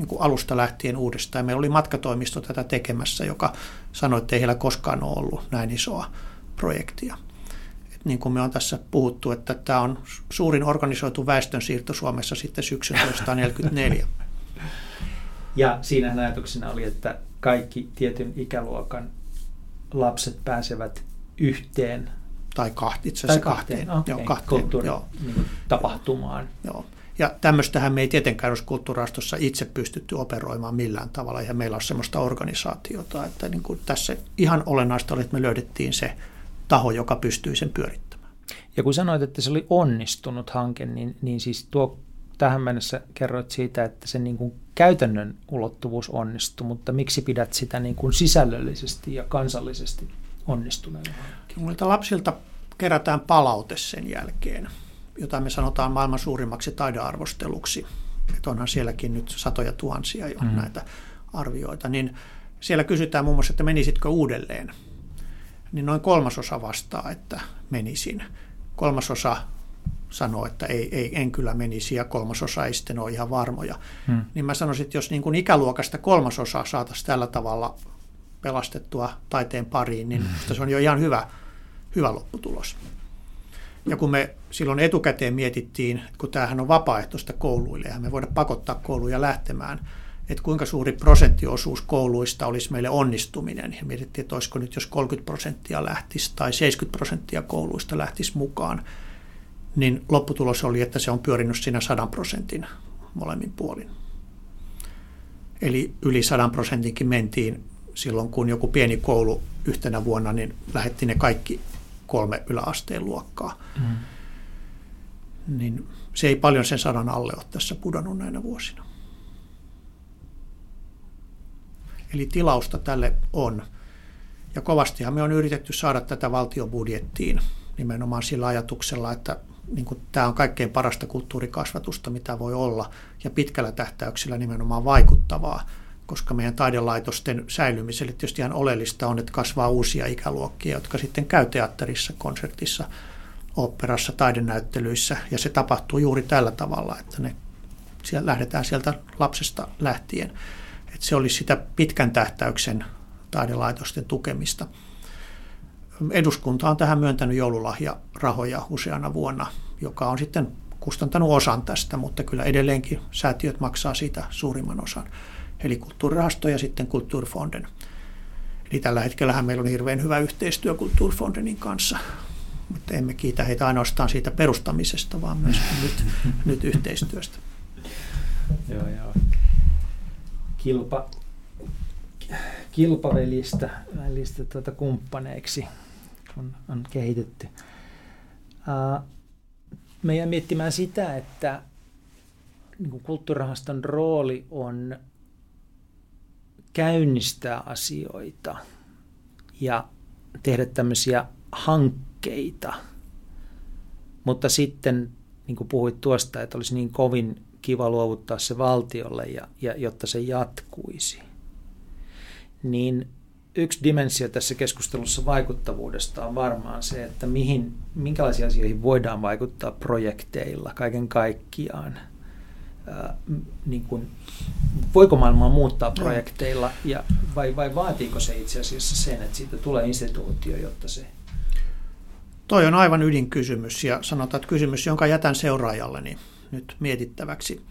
[SPEAKER 1] niin kuin alusta lähtien uudestaan. Meillä oli matkatoimisto tätä tekemässä, joka sanoi, että ei heillä koskaan ole ollut näin isoa projektia. Et niin kuin me on tässä puhuttu, että tämä on suurin organisoitu väestönsiirto Suomessa sitten syksyn 1944.
[SPEAKER 2] Ja siinähän ajatuksena oli, että kaikki tietyn ikäluokan lapset pääsevät yhteen.
[SPEAKER 1] Tai kahti, itse asiassa tai kahteen. kahteen.
[SPEAKER 2] Okay. Joo, kahteen Kulttuuri, joo. Niin tapahtumaan.
[SPEAKER 1] Joo. Ja tämmöistähän me ei tietenkään olisi kulttuurastossa itse pystytty operoimaan millään tavalla, ja meillä on sellaista organisaatiota, että niin kuin tässä ihan olennaista oli, että me löydettiin se taho, joka pystyy sen pyörittämään.
[SPEAKER 2] Ja kun sanoit, että se oli onnistunut hanke, niin, niin siis tuo tähän mennessä kerroit siitä, että se niin kuin käytännön ulottuvuus onnistui, mutta miksi pidät sitä niin kuin sisällöllisesti ja kansallisesti onnistuneena?
[SPEAKER 1] Muilta lapsilta kerätään palaute sen jälkeen, jota me sanotaan maailman suurimmaksi taidearvosteluksi. Että onhan sielläkin nyt satoja tuhansia jo mm. näitä arvioita. Niin siellä kysytään muun muassa, että menisitkö uudelleen. Niin noin kolmasosa vastaa, että menisin. Kolmasosa sanoo, että ei, ei, en kyllä menisi ja kolmasosa ei sitten ole ihan varmoja. Hmm. Niin mä sanoisin, että jos niin kuin ikäluokasta kolmasosa saataisiin tällä tavalla pelastettua taiteen pariin, niin hmm. se on jo ihan hyvä, hyvä lopputulos. Ja kun me silloin etukäteen mietittiin, kun tämähän on vapaaehtoista kouluille, ja me voidaan pakottaa kouluja lähtemään, että kuinka suuri prosenttiosuus kouluista olisi meille onnistuminen. Ja mietittiin, että olisiko nyt, jos 30 prosenttia lähtisi tai 70 prosenttia kouluista lähtisi mukaan, niin lopputulos oli, että se on pyörinyt siinä 100 prosentin molemmin puolin. Eli yli 100 prosentinkin mentiin silloin, kun joku pieni koulu yhtenä vuonna, niin lähetti ne kaikki kolme yläasteen luokkaa. Mm. Niin se ei paljon sen sadan alle ole tässä pudonnut näinä vuosina. Eli tilausta tälle on. Ja kovastihan me on yritetty saada tätä valtion budjettiin nimenomaan sillä ajatuksella, että niin kuin, tämä on kaikkein parasta kulttuurikasvatusta, mitä voi olla, ja pitkällä tähtäyksellä nimenomaan vaikuttavaa, koska meidän taidelaitosten säilymiselle tietysti ihan oleellista on, että kasvaa uusia ikäluokkia, jotka sitten käy teatterissa, konsertissa, oopperassa, taidenäyttelyissä, ja se tapahtuu juuri tällä tavalla, että ne siellä lähdetään sieltä lapsesta lähtien. Että se olisi sitä pitkän tähtäyksen taidelaitosten tukemista. Eduskunta on tähän myöntänyt joululahjarahoja useana vuonna, joka on sitten kustantanut osan tästä, mutta kyllä edelleenkin säätiöt maksaa siitä suurimman osan. Eli kulttuurirahasto ja sitten kulttuurifonden. Eli tällä hetkellä meillä on hirveän hyvä yhteistyö kulttuurifondenin kanssa, mutta emme kiitä heitä ainoastaan siitä perustamisesta, vaan myös [laughs] nyt, nyt yhteistyöstä.
[SPEAKER 2] Joo, joo. Kilpa, kilpavälistä välistä tuota kumppaneiksi on, on kehitetty. Uh, meidän miettimään sitä, että niin kuin kulttuurahaston rooli on käynnistää asioita ja tehdä tämmöisiä hankkeita. Mutta sitten, niin kuin puhuit tuosta, että olisi niin kovin kiva luovuttaa se valtiolle, ja, ja, jotta se jatkuisi, niin yksi dimensio tässä keskustelussa vaikuttavuudesta on varmaan se, että mihin, minkälaisiin asioihin voidaan vaikuttaa projekteilla kaiken kaikkiaan. Niin kuin, voiko maailmaa muuttaa projekteilla ja, vai, vai vaatiiko se itse asiassa sen, että siitä tulee instituutio, jotta se...
[SPEAKER 1] Toi on aivan ydinkysymys ja sanotaan, että kysymys, jonka jätän seuraajalleni nyt mietittäväksi.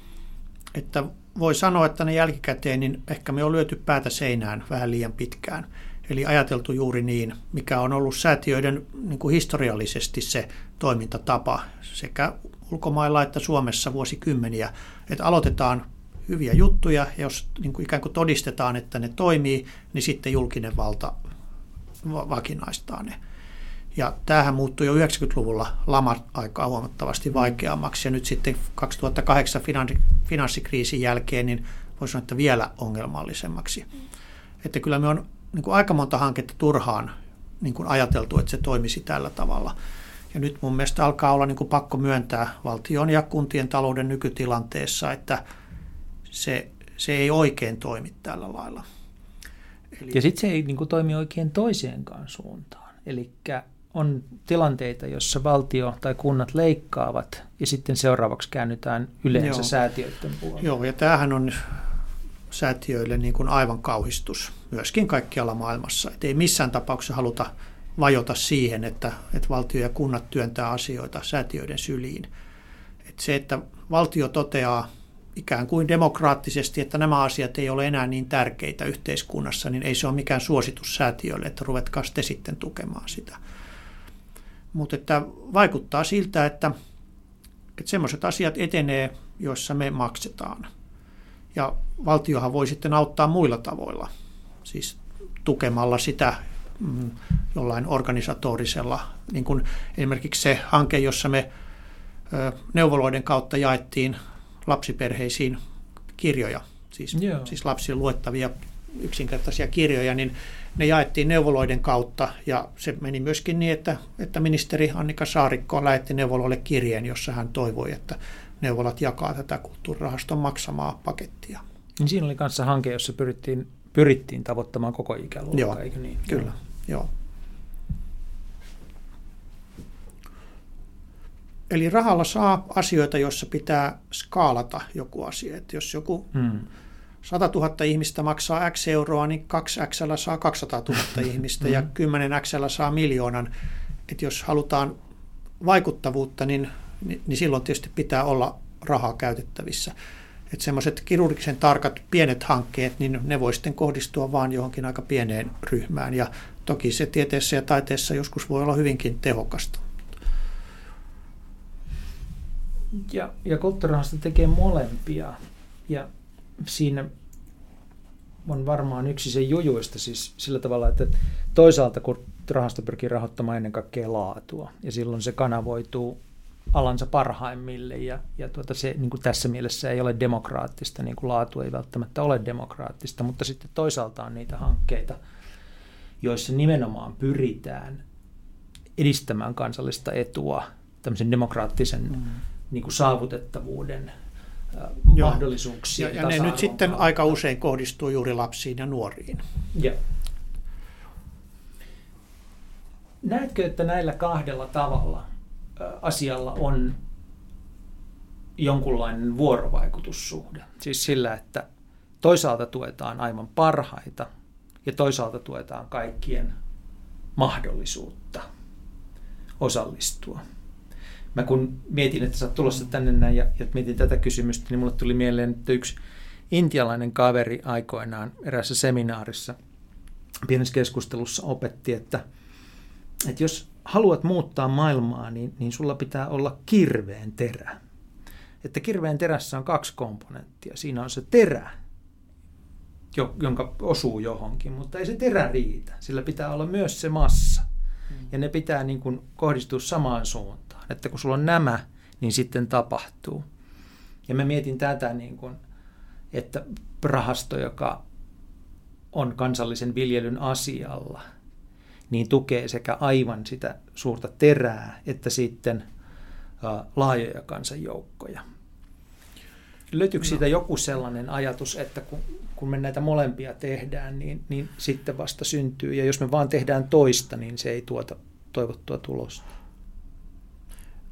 [SPEAKER 1] Että voi sanoa, että ne jälkikäteen, niin ehkä me on lyöty päätä seinään vähän liian pitkään. Eli ajateltu juuri niin, mikä on ollut säätiöiden niin kuin historiallisesti se toimintatapa sekä ulkomailla että Suomessa vuosikymmeniä, että aloitetaan hyviä juttuja, ja jos niin kuin ikään kuin todistetaan, että ne toimii, niin sitten julkinen valta vakinaistaa ne. Ja tämähän muuttui jo 90-luvulla lama-aikaa huomattavasti vaikeammaksi, ja nyt sitten 2008 finanssikriisin jälkeen, niin voisi sanoa, että vielä ongelmallisemmaksi. Että kyllä me on niin kuin aika monta hanketta turhaan niin kuin ajateltu, että se toimisi tällä tavalla. Ja nyt mun mielestä alkaa olla niin kuin pakko myöntää valtion ja kuntien talouden nykytilanteessa, että se, se ei oikein toimi tällä lailla.
[SPEAKER 2] Eli... Ja sitten se ei niin kuin, toimi oikein toiseenkaan suuntaan. Eli on tilanteita, jossa valtio tai kunnat leikkaavat ja sitten seuraavaksi käännytään yleensä Joo. säätiöiden puolella.
[SPEAKER 1] Joo, ja tämähän on säätiöille niin kuin aivan kauhistus myöskin kaikkialla maailmassa. Et ei missään tapauksessa haluta vajota siihen, että, että valtio ja kunnat työntää asioita säätiöiden syliin. Et se, että valtio toteaa ikään kuin demokraattisesti, että nämä asiat ei ole enää niin tärkeitä yhteiskunnassa, niin ei se ole mikään suositus säätiöille, että ruvetkaa te sitten tukemaan sitä. Mutta että vaikuttaa siltä, että, että sellaiset asiat etenee, joissa me maksetaan. Ja valtiohan voi sitten auttaa muilla tavoilla, siis tukemalla sitä mm, jollain organisatorisella, niin kuin esimerkiksi se hanke, jossa me neuvoloiden kautta jaettiin lapsiperheisiin kirjoja, siis, siis lapsille luettavia yksinkertaisia kirjoja, niin ne jaettiin neuvoloiden kautta ja se meni myöskin niin, että, että ministeri Annika Saarikko lähetti neuvoloille kirjeen, jossa hän toivoi, että neuvolat jakaa tätä kulttuurirahaston maksamaa pakettia.
[SPEAKER 2] Niin siinä oli kanssa hanke, jossa pyrittiin, pyrittiin tavoittamaan koko ikäluokkaa,
[SPEAKER 1] joo,
[SPEAKER 2] eikö niin?
[SPEAKER 1] Kyllä, joo. joo. Eli rahalla saa asioita, joissa pitää skaalata joku asia. Että jos joku hmm. 100 000 ihmistä maksaa X euroa, niin 2 X saa 200 000 [laughs] ihmistä ja 10 X saa miljoonan. Että jos halutaan vaikuttavuutta, niin, niin, niin silloin tietysti pitää olla rahaa käytettävissä. Että semmoiset kirurgisen tarkat pienet hankkeet, niin ne voi sitten kohdistua vaan johonkin aika pieneen ryhmään. Ja toki se tieteessä ja taiteessa joskus voi olla hyvinkin tehokasta.
[SPEAKER 2] Ja, ja kulttuurirahasto tekee molempia. Ja siinä on varmaan yksi se jujuista siis sillä tavalla, että toisaalta kun rahasto pyrkii rahoittamaan ennen kaikkea laatua, ja silloin se kanavoituu alansa parhaimmille, ja, ja tuota se niin kuin tässä mielessä ei ole demokraattista, niin kuin laatu ei välttämättä ole demokraattista, mutta sitten toisaalta on niitä hankkeita, joissa nimenomaan pyritään edistämään kansallista etua tämmöisen demokraattisen mm niin kuin saavutettavuuden Joo. mahdollisuuksia.
[SPEAKER 1] Ja, ja ne nyt sitten kautta. aika usein kohdistuu juuri lapsiin ja nuoriin.
[SPEAKER 2] Ja. Näetkö, että näillä kahdella tavalla asialla on jonkunlainen vuorovaikutussuhde? Siis sillä, että toisaalta tuetaan aivan parhaita ja toisaalta tuetaan kaikkien mahdollisuutta osallistua mä kun mietin, että sä oot tulossa tänne näin ja, ja mietin tätä kysymystä, niin mulle tuli mieleen, että yksi intialainen kaveri aikoinaan eräässä seminaarissa pienessä keskustelussa opetti, että, että jos haluat muuttaa maailmaa, niin, niin sulla pitää olla kirveen terä. Että kirveen terässä on kaksi komponenttia. Siinä on se terä, jonka osuu johonkin, mutta ei se terä riitä. Sillä pitää olla myös se massa. Hmm. Ja ne pitää niin kuin kohdistua samaan suuntaan että kun sulla on nämä, niin sitten tapahtuu. Ja mä mietin tätä, niin kuin, että rahasto, joka on kansallisen viljelyn asialla, niin tukee sekä aivan sitä suurta terää, että sitten laajoja kansanjoukkoja. Löytyykö no. siitä joku sellainen ajatus, että kun, kun me näitä molempia tehdään, niin, niin sitten vasta syntyy, ja jos me vaan tehdään toista, niin se ei tuota toivottua tulosta?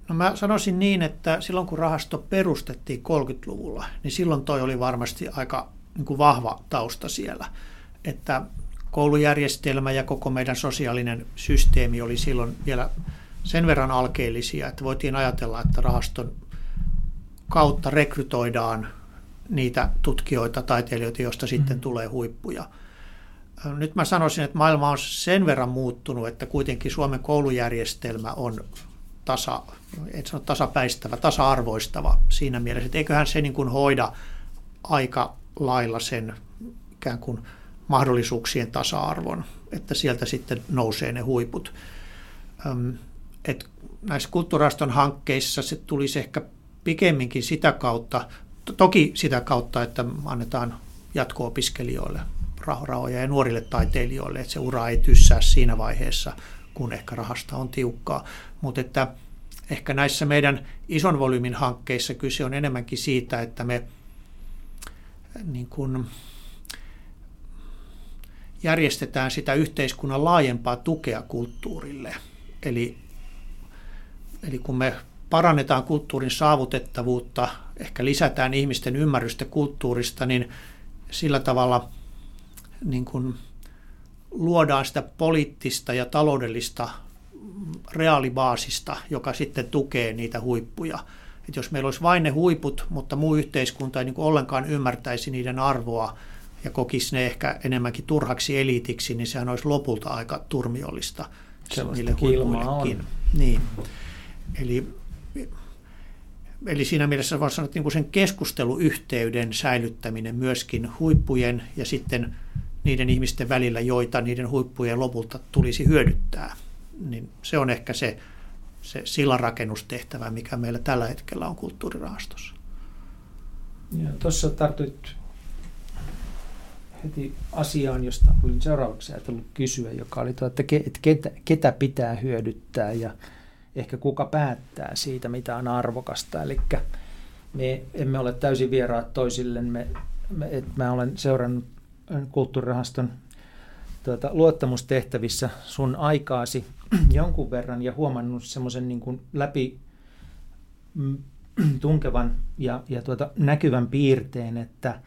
[SPEAKER 1] No mä sanoisin niin, että silloin kun rahasto perustettiin 30-luvulla, niin silloin toi oli varmasti aika niin kuin vahva tausta siellä. Että koulujärjestelmä ja koko meidän sosiaalinen systeemi oli silloin vielä sen verran alkeellisia, että voitiin ajatella, että rahaston kautta rekrytoidaan niitä tutkijoita, taiteilijoita, joista sitten mm. tulee huippuja. nyt mä sanoisin, että maailma on sen verran muuttunut, että kuitenkin Suomen koulujärjestelmä on tasa, en sano tasapäistävä, tasa-arvoistava siinä mielessä, että eiköhän se niin kuin hoida aika lailla sen ikään kuin mahdollisuuksien tasa-arvon, että sieltä sitten nousee ne huiput. Et näissä kulttuuraston hankkeissa se tulisi ehkä pikemminkin sitä kautta, toki sitä kautta, että annetaan jatko-opiskelijoille rahoja ja nuorille taiteilijoille, että se ura ei tyssää siinä vaiheessa, kun ehkä rahasta on tiukkaa. Mutta että ehkä näissä meidän ison volyymin hankkeissa kyse on enemmänkin siitä, että me niin kuin järjestetään sitä yhteiskunnan laajempaa tukea kulttuurille. Eli, eli kun me parannetaan kulttuurin saavutettavuutta, ehkä lisätään ihmisten ymmärrystä kulttuurista, niin sillä tavalla niin kuin luodaan sitä poliittista ja taloudellista reaalibaasista, joka sitten tukee niitä huippuja. Et jos meillä olisi vain ne huiput, mutta muu yhteiskunta ei niin ollenkaan ymmärtäisi niiden arvoa ja kokisi ne ehkä enemmänkin turhaksi eliitiksi, niin sehän olisi lopulta aika turmiollista niille huipuillekin. Niin. Eli, eli siinä mielessä voisi sanoa, että niin sen keskusteluyhteyden säilyttäminen myöskin huippujen ja sitten niiden ihmisten välillä, joita niiden huippujen lopulta tulisi hyödyttää, niin se on ehkä se, se sillanrakennustehtävä, mikä meillä tällä hetkellä on kulttuurirahastossa.
[SPEAKER 2] Tuossa tartuit heti asiaan, josta olin seuraavaksi ajatellut kysyä, joka oli, tuo, että ketä, ketä pitää hyödyttää ja ehkä kuka päättää siitä, mitä on arvokasta. Eli me emme ole täysin vieraat toisillemme. Me, mä olen seurannut kulttuurirahaston tuota, luottamustehtävissä sun aikaasi [clears throat] jonkun verran ja huomannut semmoisen niin läpi mm, [clears throat] tunkevan ja, ja tuota, näkyvän piirteen, että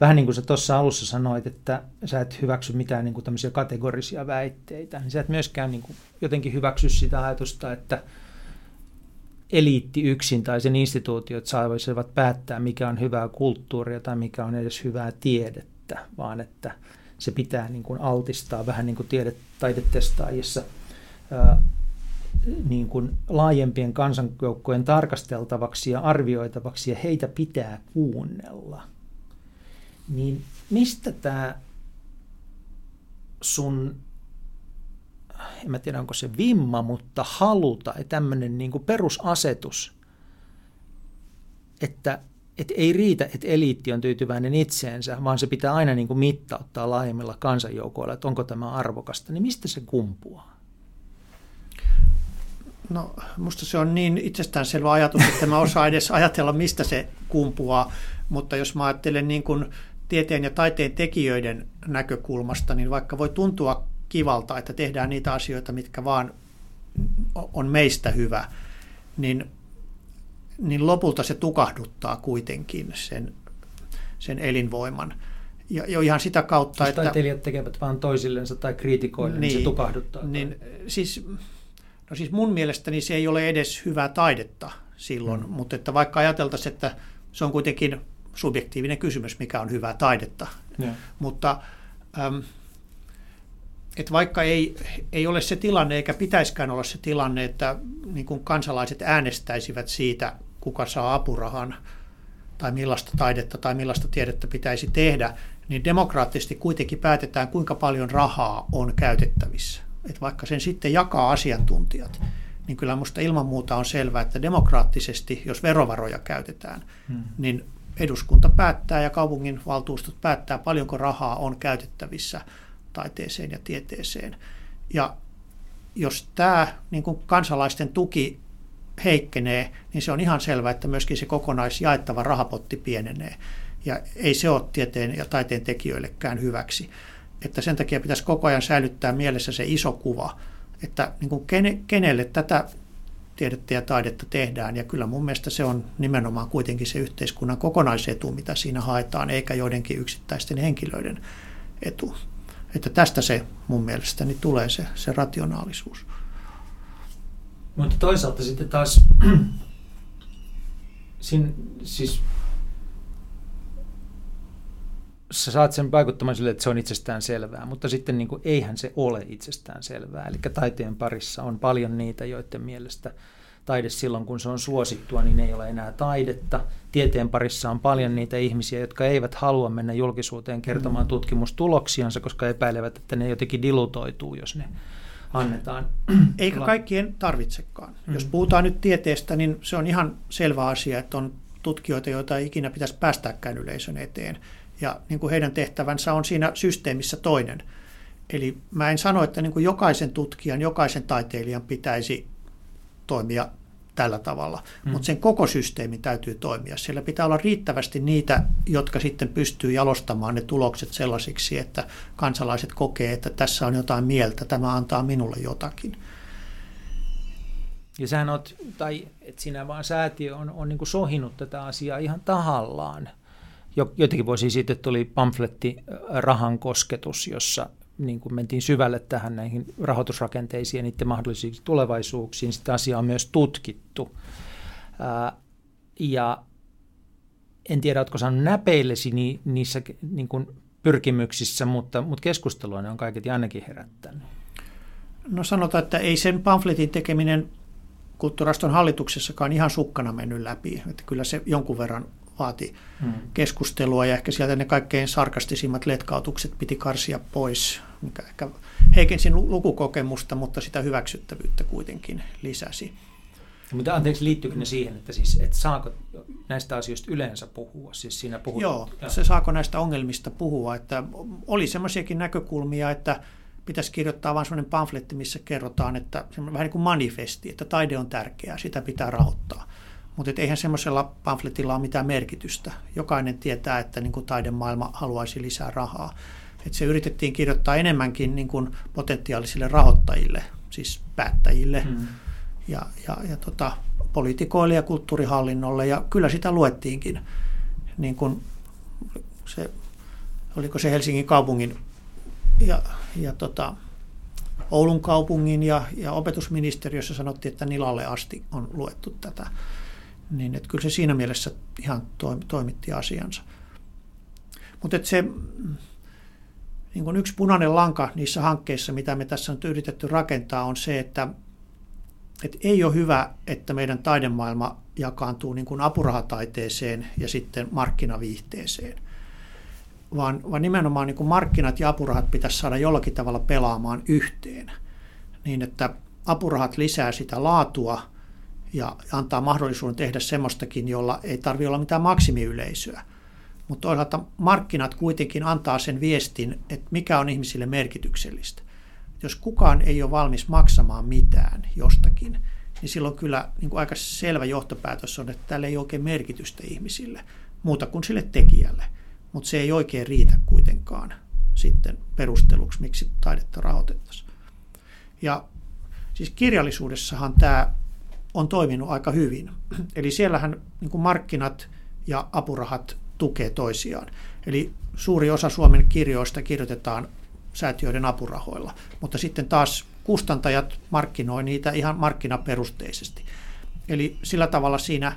[SPEAKER 2] vähän niin kuin sä tuossa alussa sanoit, että sä et hyväksy mitään niin kuin tämmöisiä kategorisia väitteitä, niin sä et myöskään niin kuin jotenkin hyväksy sitä ajatusta, että eliitti yksin tai sen instituutiot saavat päättää, mikä on hyvää kulttuuria tai mikä on edes hyvää tiedettä, vaan että se pitää niin kuin altistaa vähän niin kuin tiede, taidetestaajissa niin kuin laajempien kansanjoukkojen tarkasteltavaksi ja arvioitavaksi ja heitä pitää kuunnella. Niin mistä tämä sun, en mä tiedä onko se vimma, mutta halu tai tämmöinen niin perusasetus, että et ei riitä, että eliitti on tyytyväinen itseensä, vaan se pitää aina niin kuin mittauttaa laajemmilla kansanjoukoilla, että onko tämä arvokasta, niin mistä se kumpuaa?
[SPEAKER 1] No, musta se on niin itsestäänselvä ajatus, että mä osaan edes ajatella, mistä se kumpuaa, mutta jos mä ajattelen niin kuin tieteen ja taiteen tekijöiden näkökulmasta, niin vaikka voi tuntua kivalta, että tehdään niitä asioita, mitkä vaan on meistä hyvä, niin niin lopulta se tukahduttaa kuitenkin sen, sen elinvoiman. Ja jo ihan sitä kautta,
[SPEAKER 2] Jos että... taiteilijat tekevät vain toisillensa tai kriitikoille, niin, niin se tukahduttaa.
[SPEAKER 1] Niin, siis, no siis mun mielestäni se ei ole edes hyvää taidetta silloin, mm. mutta että vaikka ajateltaisiin, että se on kuitenkin subjektiivinen kysymys, mikä on hyvää taidetta. Ja. Mutta äm, että vaikka ei, ei ole se tilanne, eikä pitäisikään olla se tilanne, että niin kuin kansalaiset äänestäisivät siitä, kuka saa apurahan tai millaista taidetta tai millaista tiedettä pitäisi tehdä, niin demokraattisesti kuitenkin päätetään, kuinka paljon rahaa on käytettävissä. Et vaikka sen sitten jakaa asiantuntijat, niin kyllä minusta ilman muuta on selvää, että demokraattisesti, jos verovaroja käytetään, hmm. niin eduskunta päättää ja kaupungin valtuustot päättää, paljonko rahaa on käytettävissä taiteeseen ja tieteeseen. Ja jos tämä niin kuin kansalaisten tuki heikkenee, niin se on ihan selvää, että myöskin se kokonaisjaettava rahapotti pienenee. Ja ei se ole tieteen ja taiteen tekijöillekään hyväksi. Että sen takia pitäisi koko ajan säilyttää mielessä se iso kuva, että niin kuin kenelle tätä tiedettä ja taidetta tehdään. Ja kyllä mun mielestä se on nimenomaan kuitenkin se yhteiskunnan kokonaisetu, mitä siinä haetaan, eikä joidenkin yksittäisten henkilöiden etu. Että tästä se mun mielestäni tulee se, se rationaalisuus.
[SPEAKER 2] Mutta toisaalta sitten taas, [clears throat] sin, siis sä saat sen vaikuttamaan sille, että se on itsestään selvää, mutta sitten niin kuin, eihän se ole itsestään selvää. Eli taiteen parissa on paljon niitä, joiden mielestä taide silloin, kun se on suosittua, niin ei ole enää taidetta. Tieteen parissa on paljon niitä ihmisiä, jotka eivät halua mennä julkisuuteen kertomaan mm. tutkimustuloksiansa, koska epäilevät, että ne jotenkin dilutoituu, jos ne annetaan. [clears throat]
[SPEAKER 1] Eikä kaikkien tarvitsekaan. Mm. Jos puhutaan nyt tieteestä, niin se on ihan selvä asia, että on tutkijoita, joita ei ikinä pitäisi päästääkään yleisön eteen. Ja niin kuin heidän tehtävänsä on siinä systeemissä toinen. Eli mä en sano, että niin kuin jokaisen tutkijan, jokaisen taiteilijan pitäisi toimia tällä tavalla, mm. mutta sen koko systeemin täytyy toimia. Siellä pitää olla riittävästi niitä, jotka sitten pystyy jalostamaan ne tulokset sellaisiksi, että kansalaiset kokee, että tässä on jotain mieltä, tämä antaa minulle jotakin.
[SPEAKER 2] Ja sähän oot, tai että sinä vaan säätiö on, on niin sohinut tätä asiaa ihan tahallaan. Jotenkin vuosia sitten tuli pamfletti Rahan kosketus, jossa niin kuin mentiin syvälle tähän näihin rahoitusrakenteisiin ja niiden mahdollisiin tulevaisuuksiin. Sitä asiaa on myös tutkittu. Ää, ja en tiedä, oletko saanut näpeillesi ni, niissä niin kuin pyrkimyksissä, mutta, mutta keskustelua ne on kaiketi ainakin herättänyt.
[SPEAKER 1] No sanotaan, että ei sen pamfletin tekeminen kulttuuraston hallituksessakaan ihan sukkana mennyt läpi. Että kyllä se jonkun verran vaati hmm. keskustelua ja ehkä sieltä ne kaikkein sarkastisimmat letkautukset piti karsia pois, mikä ehkä heikensi lukukokemusta, mutta sitä hyväksyttävyyttä kuitenkin lisäsi.
[SPEAKER 2] Mutta anteeksi, liittyykö ne siihen, että, siis, että saako näistä asioista yleensä puhua? Siis siinä
[SPEAKER 1] puhut... Joo, ja. se saako näistä ongelmista puhua. Että oli semmoisiakin näkökulmia, että pitäisi kirjoittaa vain sellainen pamfletti, missä kerrotaan, että vähän niin kuin manifesti, että taide on tärkeää, sitä pitää rahoittaa. Mutta eihän semmoisella pamfletilla ole mitään merkitystä. Jokainen tietää, että niin kuin taidemaailma haluaisi lisää rahaa. Et se yritettiin kirjoittaa enemmänkin niin kuin potentiaalisille rahoittajille, siis päättäjille mm. ja, ja, ja tota, poliitikoille ja kulttuurihallinnolle. Ja kyllä sitä luettiinkin. Niin kuin se, oliko se Helsingin kaupungin ja, ja tota, Oulun kaupungin ja, ja opetusministeriössä sanottiin, että Nilalle asti on luettu tätä. Niin että kyllä se siinä mielessä ihan toimitti asiansa. Mutta se niin kuin yksi punainen lanka niissä hankkeissa, mitä me tässä on yritetty rakentaa, on se, että, että ei ole hyvä, että meidän taidemaailma jakaantuu niin kuin apurahataiteeseen ja sitten markkinaviihteeseen. Vaan, vaan nimenomaan niin kuin markkinat ja apurahat pitäisi saada jollakin tavalla pelaamaan yhteen. Niin, että apurahat lisää sitä laatua ja antaa mahdollisuuden tehdä semmoistakin, jolla ei tarvitse olla mitään maksimiyleisöä mutta toisaalta markkinat kuitenkin antaa sen viestin, että mikä on ihmisille merkityksellistä. Jos kukaan ei ole valmis maksamaan mitään jostakin, niin silloin kyllä niin kuin aika selvä johtopäätös on, että tällä ei oikein merkitystä ihmisille, muuta kuin sille tekijälle. Mutta se ei oikein riitä kuitenkaan sitten perusteluksi, miksi taidetta rahoitettaisiin. Ja siis kirjallisuudessahan tämä on toiminut aika hyvin. Eli siellähän niin kuin markkinat ja apurahat tukee toisiaan. Eli suuri osa Suomen kirjoista kirjoitetaan säätiöiden apurahoilla, mutta sitten taas kustantajat markkinoi niitä ihan markkinaperusteisesti. Eli sillä tavalla siinä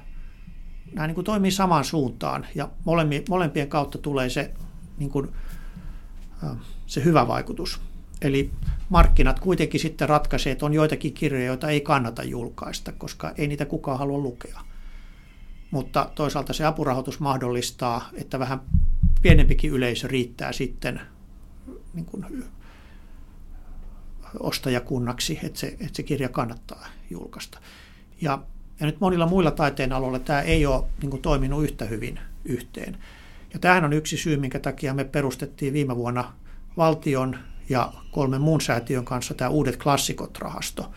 [SPEAKER 1] nämä niin kuin toimii samaan suuntaan ja molempien kautta tulee se, niin kuin, se hyvä vaikutus. Eli markkinat kuitenkin sitten ratkaisee, että on joitakin kirjoja, joita ei kannata julkaista, koska ei niitä kukaan halua lukea mutta toisaalta se apurahoitus mahdollistaa, että vähän pienempikin yleisö riittää sitten niin kuin ostajakunnaksi, että se, että se kirja kannattaa julkaista. Ja, ja nyt monilla muilla taiteen aloilla tämä ei ole niin kuin, toiminut yhtä hyvin yhteen. Ja tämähän on yksi syy, minkä takia me perustettiin viime vuonna valtion ja kolmen muun säätiön kanssa tämä Uudet klassikot-rahasto –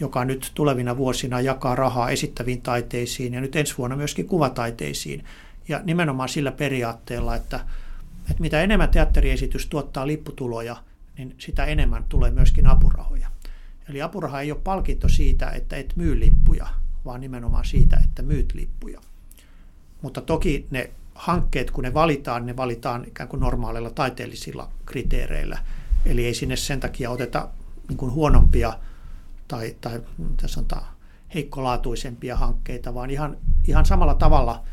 [SPEAKER 1] joka nyt tulevina vuosina jakaa rahaa esittäviin taiteisiin ja nyt ensi vuonna myöskin kuvataiteisiin. Ja nimenomaan sillä periaatteella, että, että mitä enemmän teatteriesitys tuottaa lipputuloja, niin sitä enemmän tulee myöskin apurahoja. Eli apuraha ei ole palkinto siitä, että et myy lippuja, vaan nimenomaan siitä, että myyt lippuja. Mutta toki ne hankkeet, kun ne valitaan, ne valitaan ikään kuin normaaleilla taiteellisilla kriteereillä. Eli ei sinne sen takia oteta niin kuin huonompia tai, tai sanotaan, heikkolaatuisempia hankkeita, vaan ihan, ihan samalla tavalla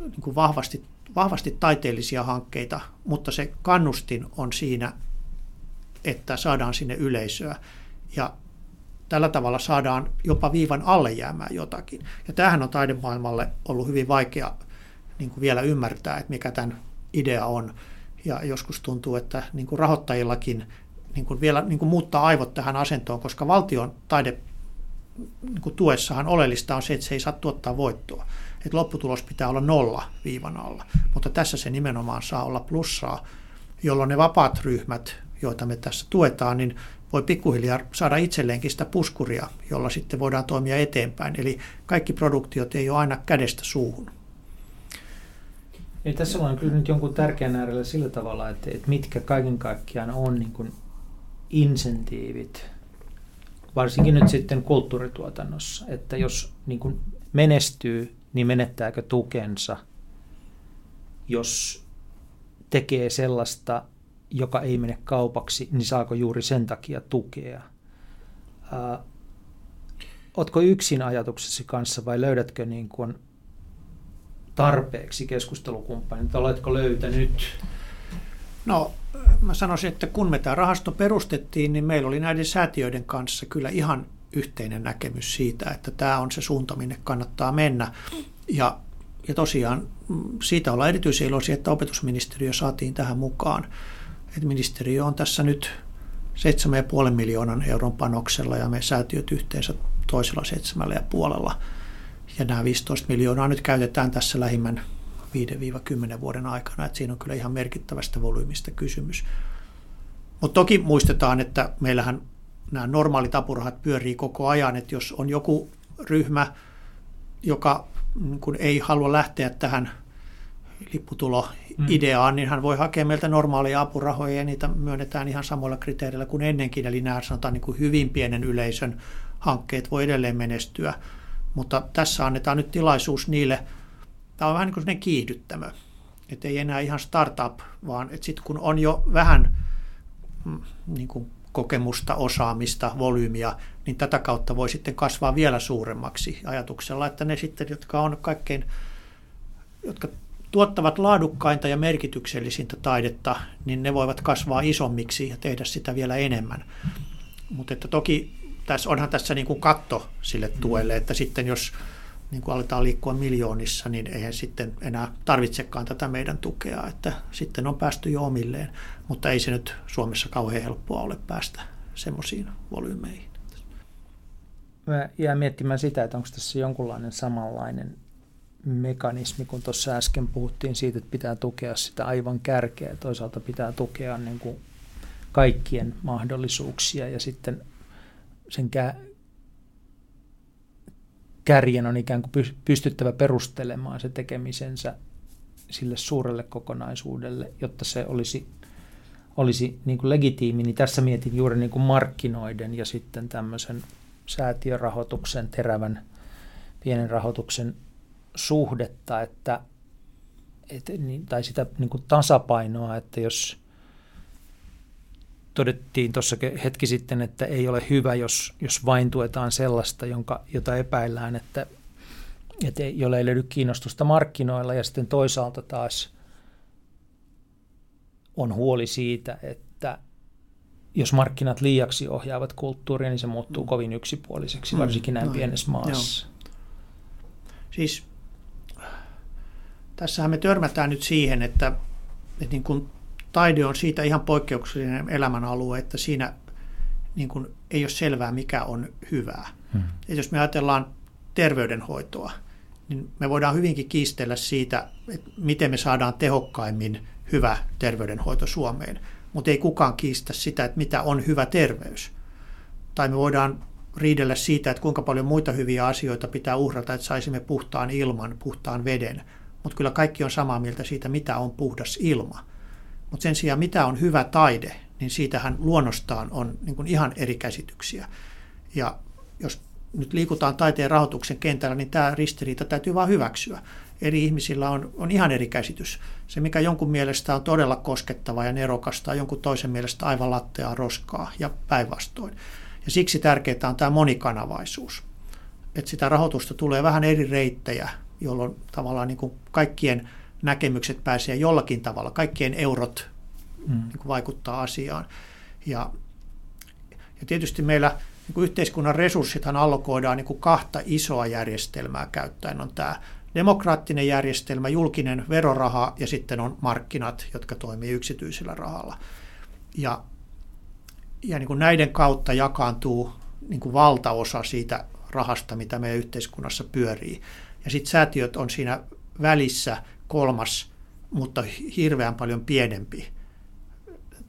[SPEAKER 1] niin kuin vahvasti vahvasti taiteellisia hankkeita, mutta se kannustin on siinä, että saadaan sinne yleisöä. Ja tällä tavalla saadaan jopa viivan alle jäämään jotakin. Ja tämähän on taidemaailmalle ollut hyvin vaikea niin kuin vielä ymmärtää, että mikä tämän idea on. Ja joskus tuntuu, että niin kuin rahoittajillakin niin kuin vielä niin kuin muuttaa aivot tähän asentoon, koska valtion taide niin kuin tuessahan oleellista on se, että se ei saa tuottaa voittoa. Että lopputulos pitää olla nolla viivan alla. Mutta tässä se nimenomaan saa olla plussaa, jolloin ne vapaat ryhmät, joita me tässä tuetaan, niin voi pikkuhiljaa saada itselleenkin sitä puskuria, jolla sitten voidaan toimia eteenpäin. Eli kaikki produktiot ei ole aina kädestä suuhun.
[SPEAKER 2] Ei, tässä ollaan kyllä nyt jonkun tärkeän äärellä sillä tavalla, että, että mitkä kaiken kaikkiaan on niin kuin insentiivit, varsinkin nyt sitten kulttuurituotannossa, että jos niin kuin menestyy, niin menettääkö tukensa, jos tekee sellaista, joka ei mene kaupaksi, niin saako juuri sen takia tukea? Ää, Oletko yksin ajatuksesi kanssa vai löydätkö niin kuin tarpeeksi keskustelukumppanit? Oletko löytänyt?
[SPEAKER 1] No, mä sanoisin, että kun me tämä rahasto perustettiin, niin meillä oli näiden säätiöiden kanssa kyllä ihan yhteinen näkemys siitä, että tämä on se suunta, minne kannattaa mennä. Ja, ja tosiaan mm, siitä ollaan erityisen iloisia, että opetusministeriö saatiin tähän mukaan. Et ministeriö on tässä nyt 7,5 miljoonan euron panoksella ja me säätiöt yhteensä toisella seitsemällä ja nämä 15 miljoonaa nyt käytetään tässä lähimmän 5-10 vuoden aikana, että siinä on kyllä ihan merkittävästä volyymista kysymys. Mutta toki muistetaan, että meillähän nämä normaalit apurahat pyörii koko ajan, että jos on joku ryhmä, joka niin kun ei halua lähteä tähän lipputuloideaan, mm. niin hän voi hakea meiltä normaaleja apurahoja ja niitä myönnetään ihan samoilla kriteereillä kuin ennenkin. Eli nämä sanotaan niin kuin hyvin pienen yleisön hankkeet voi edelleen menestyä. Mutta tässä annetaan nyt tilaisuus niille, tämä on vähän niin kuin kiihdyttämö, että ei enää ihan startup, vaan että sitten kun on jo vähän mm, niin kuin kokemusta, osaamista, volyymiä, niin tätä kautta voi sitten kasvaa vielä suuremmaksi ajatuksella, että ne sitten, jotka on kaikkein, jotka tuottavat laadukkainta ja merkityksellisintä taidetta, niin ne voivat kasvaa isommiksi ja tehdä sitä vielä enemmän. Mutta että toki tässä onhan tässä niin kuin katto sille tuelle, että sitten jos niin kuin aletaan liikkua miljoonissa, niin eihän sitten enää tarvitsekaan tätä meidän tukea, että sitten on päästy jo omilleen, mutta ei se nyt Suomessa kauhean helppoa ole päästä semmoisiin volyymeihin.
[SPEAKER 2] Mä jään miettimään sitä, että onko tässä jonkunlainen samanlainen mekanismi, kun tuossa äsken puhuttiin siitä, että pitää tukea sitä aivan kärkeä, toisaalta pitää tukea niin kuin kaikkien mahdollisuuksia ja sitten sen kärjen on ikään kuin pystyttävä perustelemaan se tekemisensä sille suurelle kokonaisuudelle, jotta se olisi, olisi niin kuin legitiimi. Niin tässä mietin juuri niin kuin markkinoiden ja sitten tämmöisen säätiörahoituksen, terävän pienen rahoituksen suhdetta, että, et, niin, tai sitä niin kuin tasapainoa, että jos – todettiin tuossa hetki sitten, että ei ole hyvä, jos, jos vain tuetaan sellaista, jonka, jota epäillään, että, että jolle ei löydy kiinnostusta markkinoilla ja sitten toisaalta taas on huoli siitä, että jos markkinat liiaksi ohjaavat kulttuuria, niin se muuttuu mm. kovin yksipuoliseksi, mm. varsinkin näin no, pienessä maassa. Joo.
[SPEAKER 1] Siis tässähän me törmätään nyt siihen, että, että niin kuin taide on siitä ihan poikkeuksellinen elämänalue, että siinä niin kuin ei ole selvää, mikä on hyvää. Hmm. Et jos me ajatellaan terveydenhoitoa, niin me voidaan hyvinkin kiistellä siitä, että miten me saadaan tehokkaimmin hyvä terveydenhoito Suomeen, mutta ei kukaan kiistä sitä, että mitä on hyvä terveys. Tai me voidaan riidellä siitä, että kuinka paljon muita hyviä asioita pitää uhrata, että saisimme puhtaan ilman, puhtaan veden. Mutta kyllä kaikki on samaa mieltä siitä, mitä on puhdas ilma. Mutta sen sijaan, mitä on hyvä taide, niin siitähän luonnostaan on niin kuin ihan eri käsityksiä. Ja jos nyt liikutaan taiteen rahoituksen kentällä, niin tämä ristiriita täytyy vain hyväksyä. Eri ihmisillä on, on ihan eri käsitys. Se, mikä jonkun mielestä on todella koskettavaa ja nerokasta, on jonkun toisen mielestä aivan latteaa roskaa ja päinvastoin. Ja siksi tärkeää on tämä monikanavaisuus. Että sitä rahoitusta tulee vähän eri reittejä, jolloin tavallaan niin kuin kaikkien näkemykset pääsee jollakin tavalla. Kaikkien eurot mm. niin kuin vaikuttaa asiaan. Ja, ja tietysti meillä niin kuin yhteiskunnan resurssithan allokoidaan niin kuin kahta isoa järjestelmää käyttäen. On tämä demokraattinen järjestelmä, julkinen veroraha ja sitten on markkinat, jotka toimii yksityisellä rahalla. Ja, ja niin kuin näiden kautta jakaantuu niin kuin valtaosa siitä rahasta, mitä meidän yhteiskunnassa pyörii. Ja sitten säätiöt on siinä välissä kolmas, mutta hirveän paljon pienempi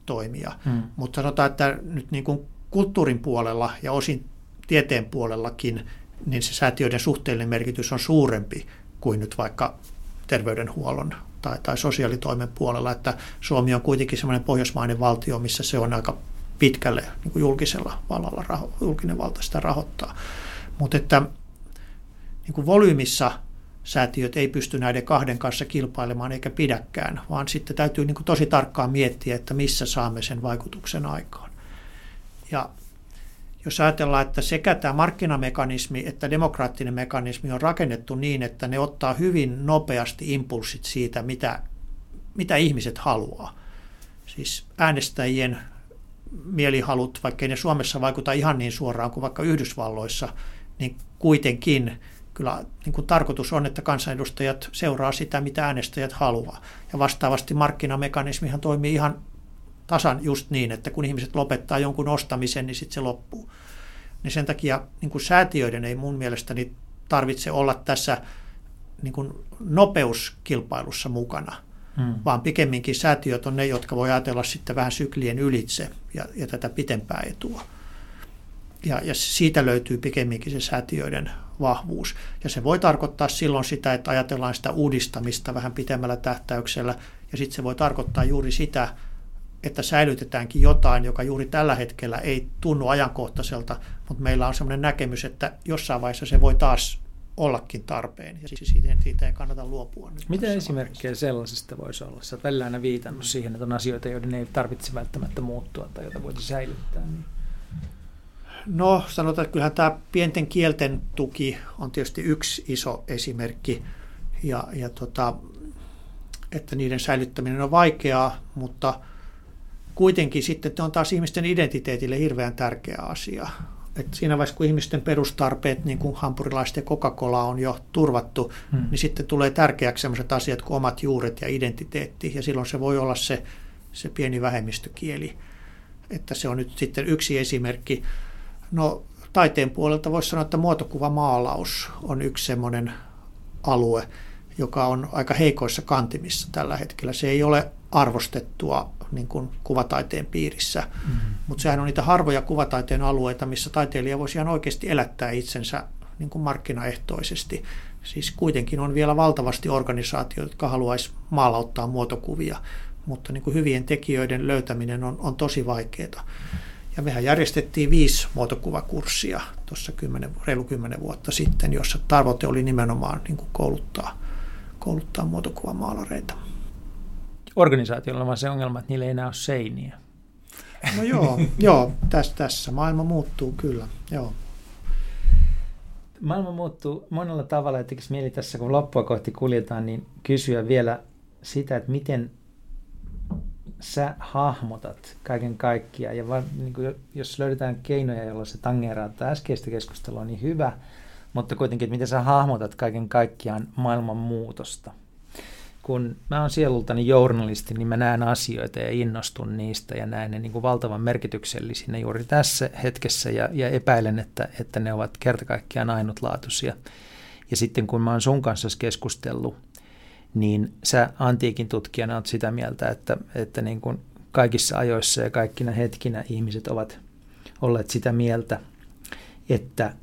[SPEAKER 1] toimija. Hmm. Mutta sanotaan, että nyt niin kuin kulttuurin puolella ja osin tieteen puolellakin, niin se säätiöiden suhteellinen merkitys on suurempi kuin nyt vaikka terveydenhuollon tai, tai sosiaalitoimen puolella, että Suomi on kuitenkin semmoinen pohjoismainen valtio, missä se on aika pitkälle niin kuin julkisella vallalla, julkinen valta sitä rahoittaa. Mutta että niin kuin volyymissa säätiöt ei pysty näiden kahden kanssa kilpailemaan eikä pidäkään, vaan sitten täytyy niin tosi tarkkaan miettiä, että missä saamme sen vaikutuksen aikaan. Ja jos ajatellaan, että sekä tämä markkinamekanismi että demokraattinen mekanismi on rakennettu niin, että ne ottaa hyvin nopeasti impulssit siitä, mitä, mitä ihmiset haluaa. Siis äänestäjien mielihalut, vaikkei ne Suomessa vaikuta ihan niin suoraan kuin vaikka Yhdysvalloissa, niin kuitenkin kyllä niin kuin tarkoitus on, että kansanedustajat seuraa sitä, mitä äänestäjät haluaa. Ja vastaavasti markkinamekanismihan toimii ihan tasan just niin, että kun ihmiset lopettaa jonkun ostamisen, niin sitten se loppuu. Niin sen takia niin kuin säätiöiden ei mun mielestäni tarvitse olla tässä niin kuin nopeuskilpailussa mukana, hmm. vaan pikemminkin säätiöt on ne, jotka voi ajatella sitten vähän syklien ylitse ja, ja tätä pitempää etua. Ja, ja siitä löytyy pikemminkin se säätiöiden vahvuus. Ja se voi tarkoittaa silloin sitä, että ajatellaan sitä uudistamista vähän pitemmällä tähtäyksellä, ja sitten se voi tarkoittaa juuri sitä, että säilytetäänkin jotain, joka juuri tällä hetkellä ei tunnu ajankohtaiselta, mutta meillä on sellainen näkemys, että jossain vaiheessa se voi taas ollakin tarpeen, ja siis siitä, siitä ei kannata luopua. Nyt
[SPEAKER 2] Mitä esimerkkejä vaiheessa. sellaisesta voisi olla? Sä olet välillä aina viitannut siihen, että on asioita, joiden ei tarvitse välttämättä muuttua tai joita voisi säilyttää. Niin.
[SPEAKER 1] No sanotaan, että kyllähän tämä pienten kielten tuki on tietysti yksi iso esimerkki, ja, ja tota, että niiden säilyttäminen on vaikeaa, mutta kuitenkin sitten on taas ihmisten identiteetille hirveän tärkeä asia. Et siinä vaiheessa, kun ihmisten perustarpeet, niin kuin hampurilaiset ja Coca-Cola on jo turvattu, hmm. niin sitten tulee tärkeäksi sellaiset asiat kuin omat juuret ja identiteetti, ja silloin se voi olla se, se pieni vähemmistökieli. Että se on nyt sitten yksi esimerkki. No taiteen puolelta voisi sanoa, että muotokuvamaalaus on yksi semmoinen alue, joka on aika heikoissa kantimissa tällä hetkellä. Se ei ole arvostettua niin kuin kuvataiteen piirissä, mm-hmm. mutta sehän on niitä harvoja kuvataiteen alueita, missä taiteilija voisi ihan oikeasti elättää itsensä niin kuin markkinaehtoisesti. Siis kuitenkin on vielä valtavasti organisaatioita, jotka haluaisi maalauttaa muotokuvia, mutta niin kuin hyvien tekijöiden löytäminen on, on tosi vaikeaa. Ja mehän järjestettiin viisi muotokuvakurssia tuossa reilu kymmenen vuotta sitten, jossa tavoite oli nimenomaan niin kuin kouluttaa, kouluttaa muotokuvamaalareita.
[SPEAKER 2] Organisaatiolla on vaan se ongelma, että niillä ei enää ole seiniä.
[SPEAKER 1] No joo, [laughs] joo tässä, tässä maailma muuttuu kyllä, joo.
[SPEAKER 2] Maailma muuttuu monella tavalla, että mieli tässä, kun loppua kohti kuljetaan, niin kysyä vielä sitä, että miten sä hahmotat kaiken kaikkiaan. Ja vaan, niin kuin, jos löydetään keinoja, joilla se tangeraa tätä äskeistä keskustelua, niin hyvä. Mutta kuitenkin, että miten sä hahmotat kaiken kaikkiaan maailman muutosta. Kun mä oon sielultani journalisti, niin mä näen asioita ja innostun niistä ja näen ne niin kuin valtavan merkityksellisinä juuri tässä hetkessä ja, ja epäilen, että, että ne ovat kertakaikkiaan ainutlaatuisia. Ja sitten kun mä oon sun kanssa keskustellut niin sä antiikin tutkijana olet sitä mieltä, että, että niin kuin kaikissa ajoissa ja kaikkina hetkinä ihmiset ovat olleet sitä mieltä, että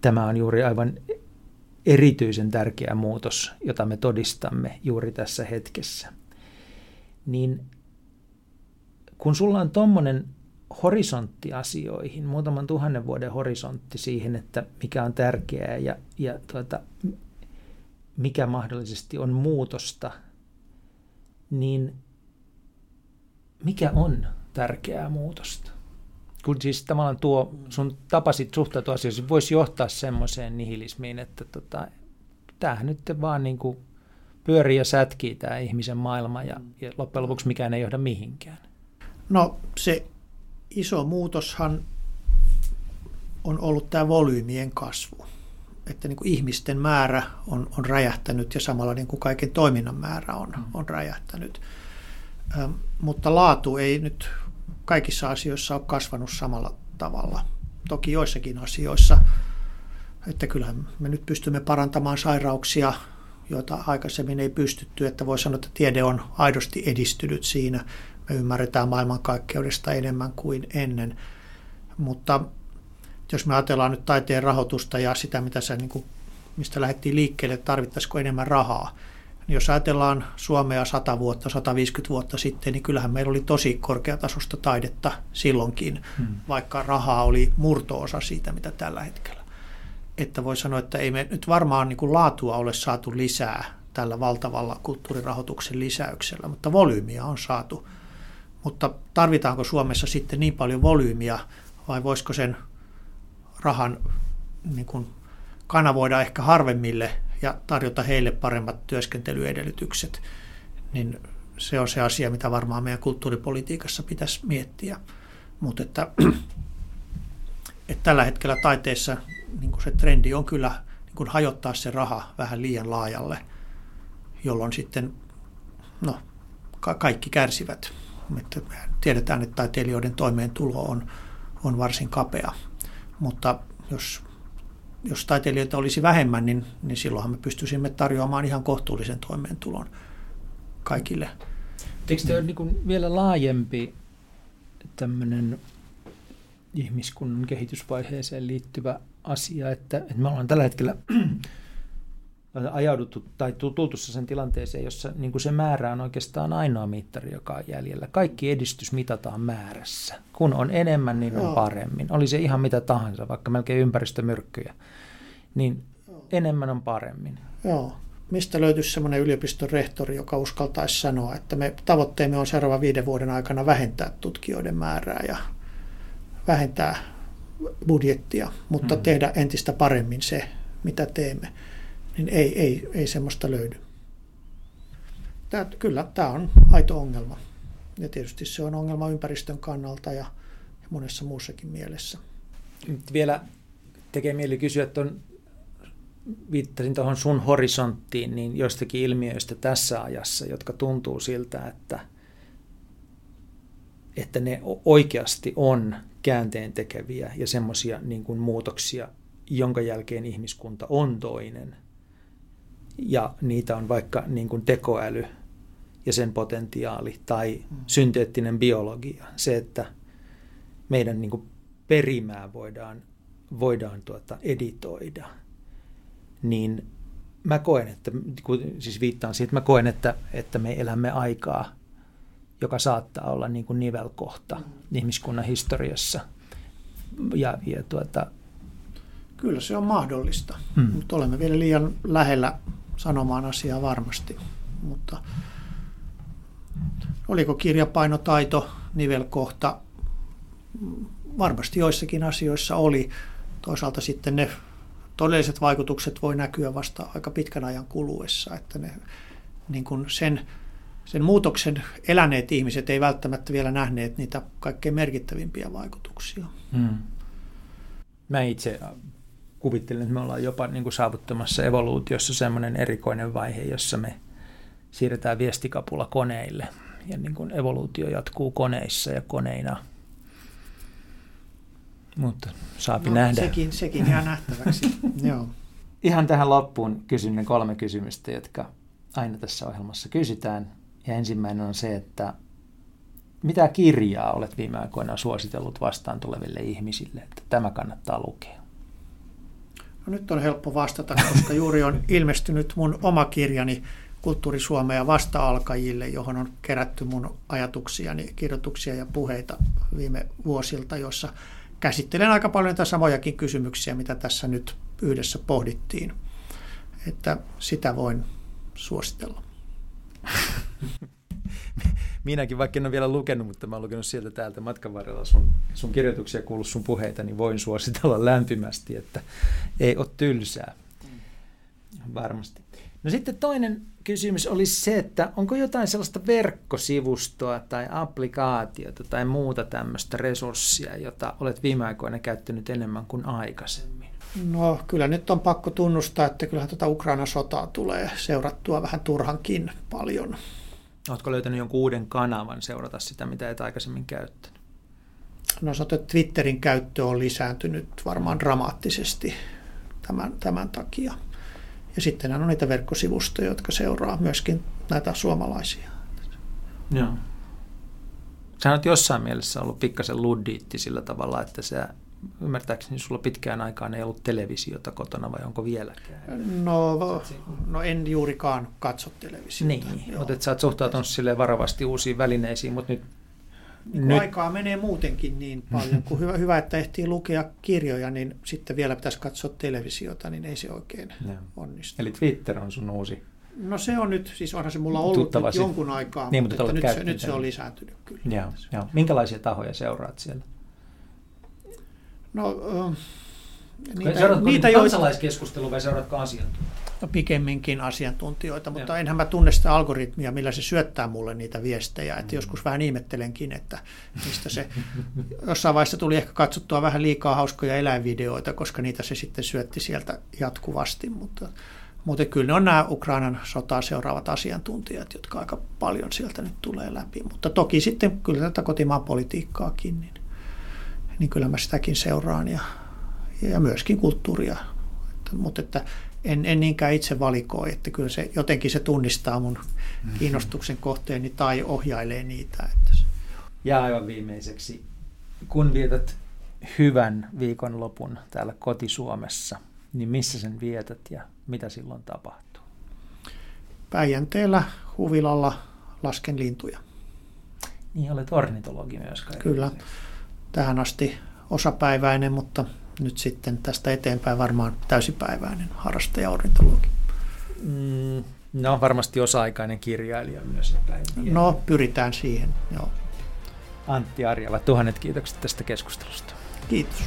[SPEAKER 2] tämä on juuri aivan erityisen tärkeä muutos, jota me todistamme juuri tässä hetkessä. Niin kun sulla on tuommoinen horisontti asioihin, muutaman tuhannen vuoden horisontti siihen, että mikä on tärkeää ja, ja tuota, mikä mahdollisesti on muutosta, niin mikä on tärkeää muutosta? Kun siis tavallaan tuo sun tapasit suhtautua asioihin voisi johtaa semmoiseen nihilismiin, että tota, tämähän nyt vaan niin kuin pyörii ja sätkii tämä ihmisen maailma ja, ja loppujen lopuksi mikään ei johda mihinkään.
[SPEAKER 1] No se iso muutoshan on ollut tämä volyymien kasvu. Että niin kuin ihmisten määrä on, on räjähtänyt ja samalla niin kuin kaiken toiminnan määrä on, mm. on räjähtänyt. Ähm, mutta laatu ei nyt kaikissa asioissa ole kasvanut samalla tavalla. Toki joissakin asioissa, että kyllähän me nyt pystymme parantamaan sairauksia, joita aikaisemmin ei pystytty, että voi sanoa, että tiede on aidosti edistynyt siinä. Me ymmärretään maailmankaikkeudesta enemmän kuin ennen. Mutta jos me ajatellaan nyt taiteen rahoitusta ja sitä, mitä sä, niin kuin, mistä lähdettiin liikkeelle, että tarvittaisiko enemmän rahaa, niin jos ajatellaan Suomea 100 vuotta, 150 vuotta sitten, niin kyllähän meillä oli tosi korkeatasosta taidetta silloinkin, hmm. vaikka rahaa oli murtoosa siitä, mitä tällä hetkellä. Että voi sanoa, että ei me nyt varmaan niin kuin laatua ole saatu lisää tällä valtavalla kulttuurirahoituksen lisäyksellä, mutta volyymiä on saatu. Mutta tarvitaanko Suomessa sitten niin paljon volyymiä vai voisiko sen rahan niin kuin kanavoida ehkä harvemmille ja tarjota heille paremmat työskentelyedellytykset, niin se on se asia, mitä varmaan meidän kulttuuripolitiikassa pitäisi miettiä. Mutta että, [clears throat] että tällä hetkellä taiteessa niin kuin se trendi on kyllä niin kuin hajottaa se raha vähän liian laajalle, jolloin sitten no, ka- kaikki kärsivät. Että tiedetään, että taiteilijoiden toimeentulo on, on varsin kapea, mutta jos jos taiteilijoita olisi vähemmän, niin, niin silloinhan me pystyisimme tarjoamaan ihan kohtuullisen toimeentulon kaikille.
[SPEAKER 2] Eikö tämä ole niin vielä laajempi tämmöinen ihmiskunnan kehitysvaiheeseen liittyvä asia, että, että me ollaan tällä hetkellä ajauduttu tai tultu sen tilanteeseen, jossa niin kuin se määrä on oikeastaan ainoa mittari, joka on jäljellä. Kaikki edistys mitataan määrässä. Kun on enemmän, niin on paremmin. Oli se ihan mitä tahansa, vaikka melkein ympäristömyrkkyjä, niin enemmän on paremmin.
[SPEAKER 1] Joo. Mistä löytyisi semmoinen yliopiston rehtori, joka uskaltaisi sanoa, että me tavoitteemme on seuraavan viiden vuoden aikana vähentää tutkijoiden määrää ja vähentää budjettia, mutta hmm. tehdä entistä paremmin se, mitä teemme niin ei, ei, ei semmoista löydy. Tämä, kyllä, tämä on aito ongelma. Ja tietysti se on ongelma ympäristön kannalta ja, monessa muussakin mielessä.
[SPEAKER 2] Vielä tekee mieli kysyä, että on, viittasin tuohon sun horisonttiin, niin joistakin ilmiöistä tässä ajassa, jotka tuntuu siltä, että, että ne oikeasti on käänteen tekeviä ja semmoisia niin muutoksia, jonka jälkeen ihmiskunta on toinen – ja niitä on vaikka niin kuin tekoäly ja sen potentiaali tai mm. synteettinen biologia. Se, että meidän niin kuin perimää voidaan, voidaan tuota editoida, niin mä koen, että, siis viittaan siihen, että mä koen, että, että me elämme aikaa, joka saattaa olla niin kuin nivelkohta mm. ihmiskunnan historiassa. Ja, ja tuota,
[SPEAKER 1] Kyllä se on mahdollista, mm. mutta olemme vielä liian lähellä sanomaan asiaa varmasti. Mutta oliko kirjapainotaito, nivelkohta? Varmasti joissakin asioissa oli. Toisaalta sitten ne todelliset vaikutukset voi näkyä vasta aika pitkän ajan kuluessa, että ne, niin kuin sen, sen muutoksen eläneet ihmiset ei välttämättä vielä nähneet niitä kaikkein merkittävimpiä vaikutuksia. Hmm.
[SPEAKER 2] Mä itse kuvittelen, että me ollaan jopa niin kuin saavuttamassa evoluutiossa semmoinen erikoinen vaihe, jossa me siirretään viestikapula koneille ja niin kuin evoluutio jatkuu koneissa ja koneina. Mutta saapi no, nähdä.
[SPEAKER 1] Sekin, sekin jää nähtäväksi. [laughs] Joo.
[SPEAKER 2] Ihan tähän loppuun kysyn ne kolme kysymystä, jotka aina tässä ohjelmassa kysytään. Ja ensimmäinen on se, että mitä kirjaa olet viime aikoina suositellut vastaan tuleville ihmisille, että tämä kannattaa lukea?
[SPEAKER 1] No nyt on helppo vastata, koska juuri on ilmestynyt mun oma kirjani Kulttuuri Suomea vasta-alkajille, johon on kerätty mun ajatuksiani, kirjoituksia ja puheita viime vuosilta, jossa käsittelen aika paljon näitä samojakin kysymyksiä, mitä tässä nyt yhdessä pohdittiin. Että sitä voin suositella. [laughs]
[SPEAKER 2] minäkin, vaikka en ole vielä lukenut, mutta mä olen lukenut sieltä täältä matkan varrella sun, sun kirjoituksia ja kuullut sun puheita, niin voin suositella lämpimästi, että ei ole tylsää. Varmasti. No sitten toinen kysymys olisi se, että onko jotain sellaista verkkosivustoa tai applikaatiota tai muuta tämmöistä resurssia, jota olet viime aikoina käyttänyt enemmän kuin aikaisemmin?
[SPEAKER 1] No kyllä nyt on pakko tunnustaa, että kyllähän tuota Ukraina sotaa tulee seurattua vähän turhankin paljon.
[SPEAKER 2] Oletko löytänyt jonkun uuden kanavan seurata sitä, mitä et aikaisemmin käyttänyt?
[SPEAKER 1] No sanotaan, että Twitterin käyttö on lisääntynyt varmaan dramaattisesti tämän, tämän takia. Ja sitten on niitä verkkosivustoja, jotka seuraa myöskin näitä suomalaisia.
[SPEAKER 2] Joo. Sä oot jossain mielessä ollut pikkasen luddiitti sillä tavalla, että sä ymmärtääkseni sulla pitkään aikaan ei ollut televisiota kotona vai onko vieläkään?
[SPEAKER 1] No, no en juurikaan katso televisiota.
[SPEAKER 2] Niin, mutta sä oot suhtautunut sille varovasti uusiin välineisiin, mutta nyt
[SPEAKER 1] niin nyt... aikaa menee muutenkin niin paljon, kun hyvä, hyvä, että ehtii lukea kirjoja, niin sitten vielä pitäisi katsoa televisiota, niin ei se oikein no. onnistu.
[SPEAKER 2] Eli Twitter on sun uusi
[SPEAKER 1] No se on nyt, siis onhan se mulla ollut nyt jonkun aikaa, niin, mutta, mutta nyt, se, nyt se on lisääntynyt kyllä.
[SPEAKER 2] Joo, joo. Minkälaisia tahoja seuraat siellä?
[SPEAKER 1] No,
[SPEAKER 2] niitä, Seuratko niitä kansalaiskeskustelua vai seuratko asiantuntijoita?
[SPEAKER 1] No pikemminkin asiantuntijoita, mutta Joo. enhän mä tunne sitä algoritmia, millä se syöttää mulle niitä viestejä. Että mm. joskus vähän ihmettelenkin, että mistä se... [laughs] Jossain vaiheessa tuli ehkä katsottua vähän liikaa hauskoja eläinvideoita, koska niitä se sitten syötti sieltä jatkuvasti. Mutta, mutta kyllä ne on nämä Ukrainan sotaa seuraavat asiantuntijat, jotka aika paljon sieltä nyt tulee läpi. Mutta toki sitten kyllä tätä kotimaan politiikkaakin, niin, niin kyllä mä sitäkin seuraan ja, ja myöskin kulttuuria. Mutta että en, en niinkään itse valikoi, että kyllä se jotenkin se tunnistaa mun mm-hmm. kiinnostuksen kohteeni tai ohjailee niitä. Että se.
[SPEAKER 2] Ja aivan viimeiseksi, kun vietät hyvän viikonlopun täällä kotisuomessa, niin missä sen vietät ja mitä silloin tapahtuu?
[SPEAKER 1] Päijänteellä huvilalla lasken lintuja.
[SPEAKER 2] Niin, olet ornitologi myös.
[SPEAKER 1] Kyllä. Tähän asti osapäiväinen, mutta nyt sitten tästä eteenpäin varmaan täysipäiväinen harrastaja ornitologi.
[SPEAKER 2] Mm, no varmasti osa-aikainen kirjailija myös.
[SPEAKER 1] No pyritään siihen, joo.
[SPEAKER 2] Antti Arjala, tuhannet kiitokset tästä keskustelusta.
[SPEAKER 1] Kiitos.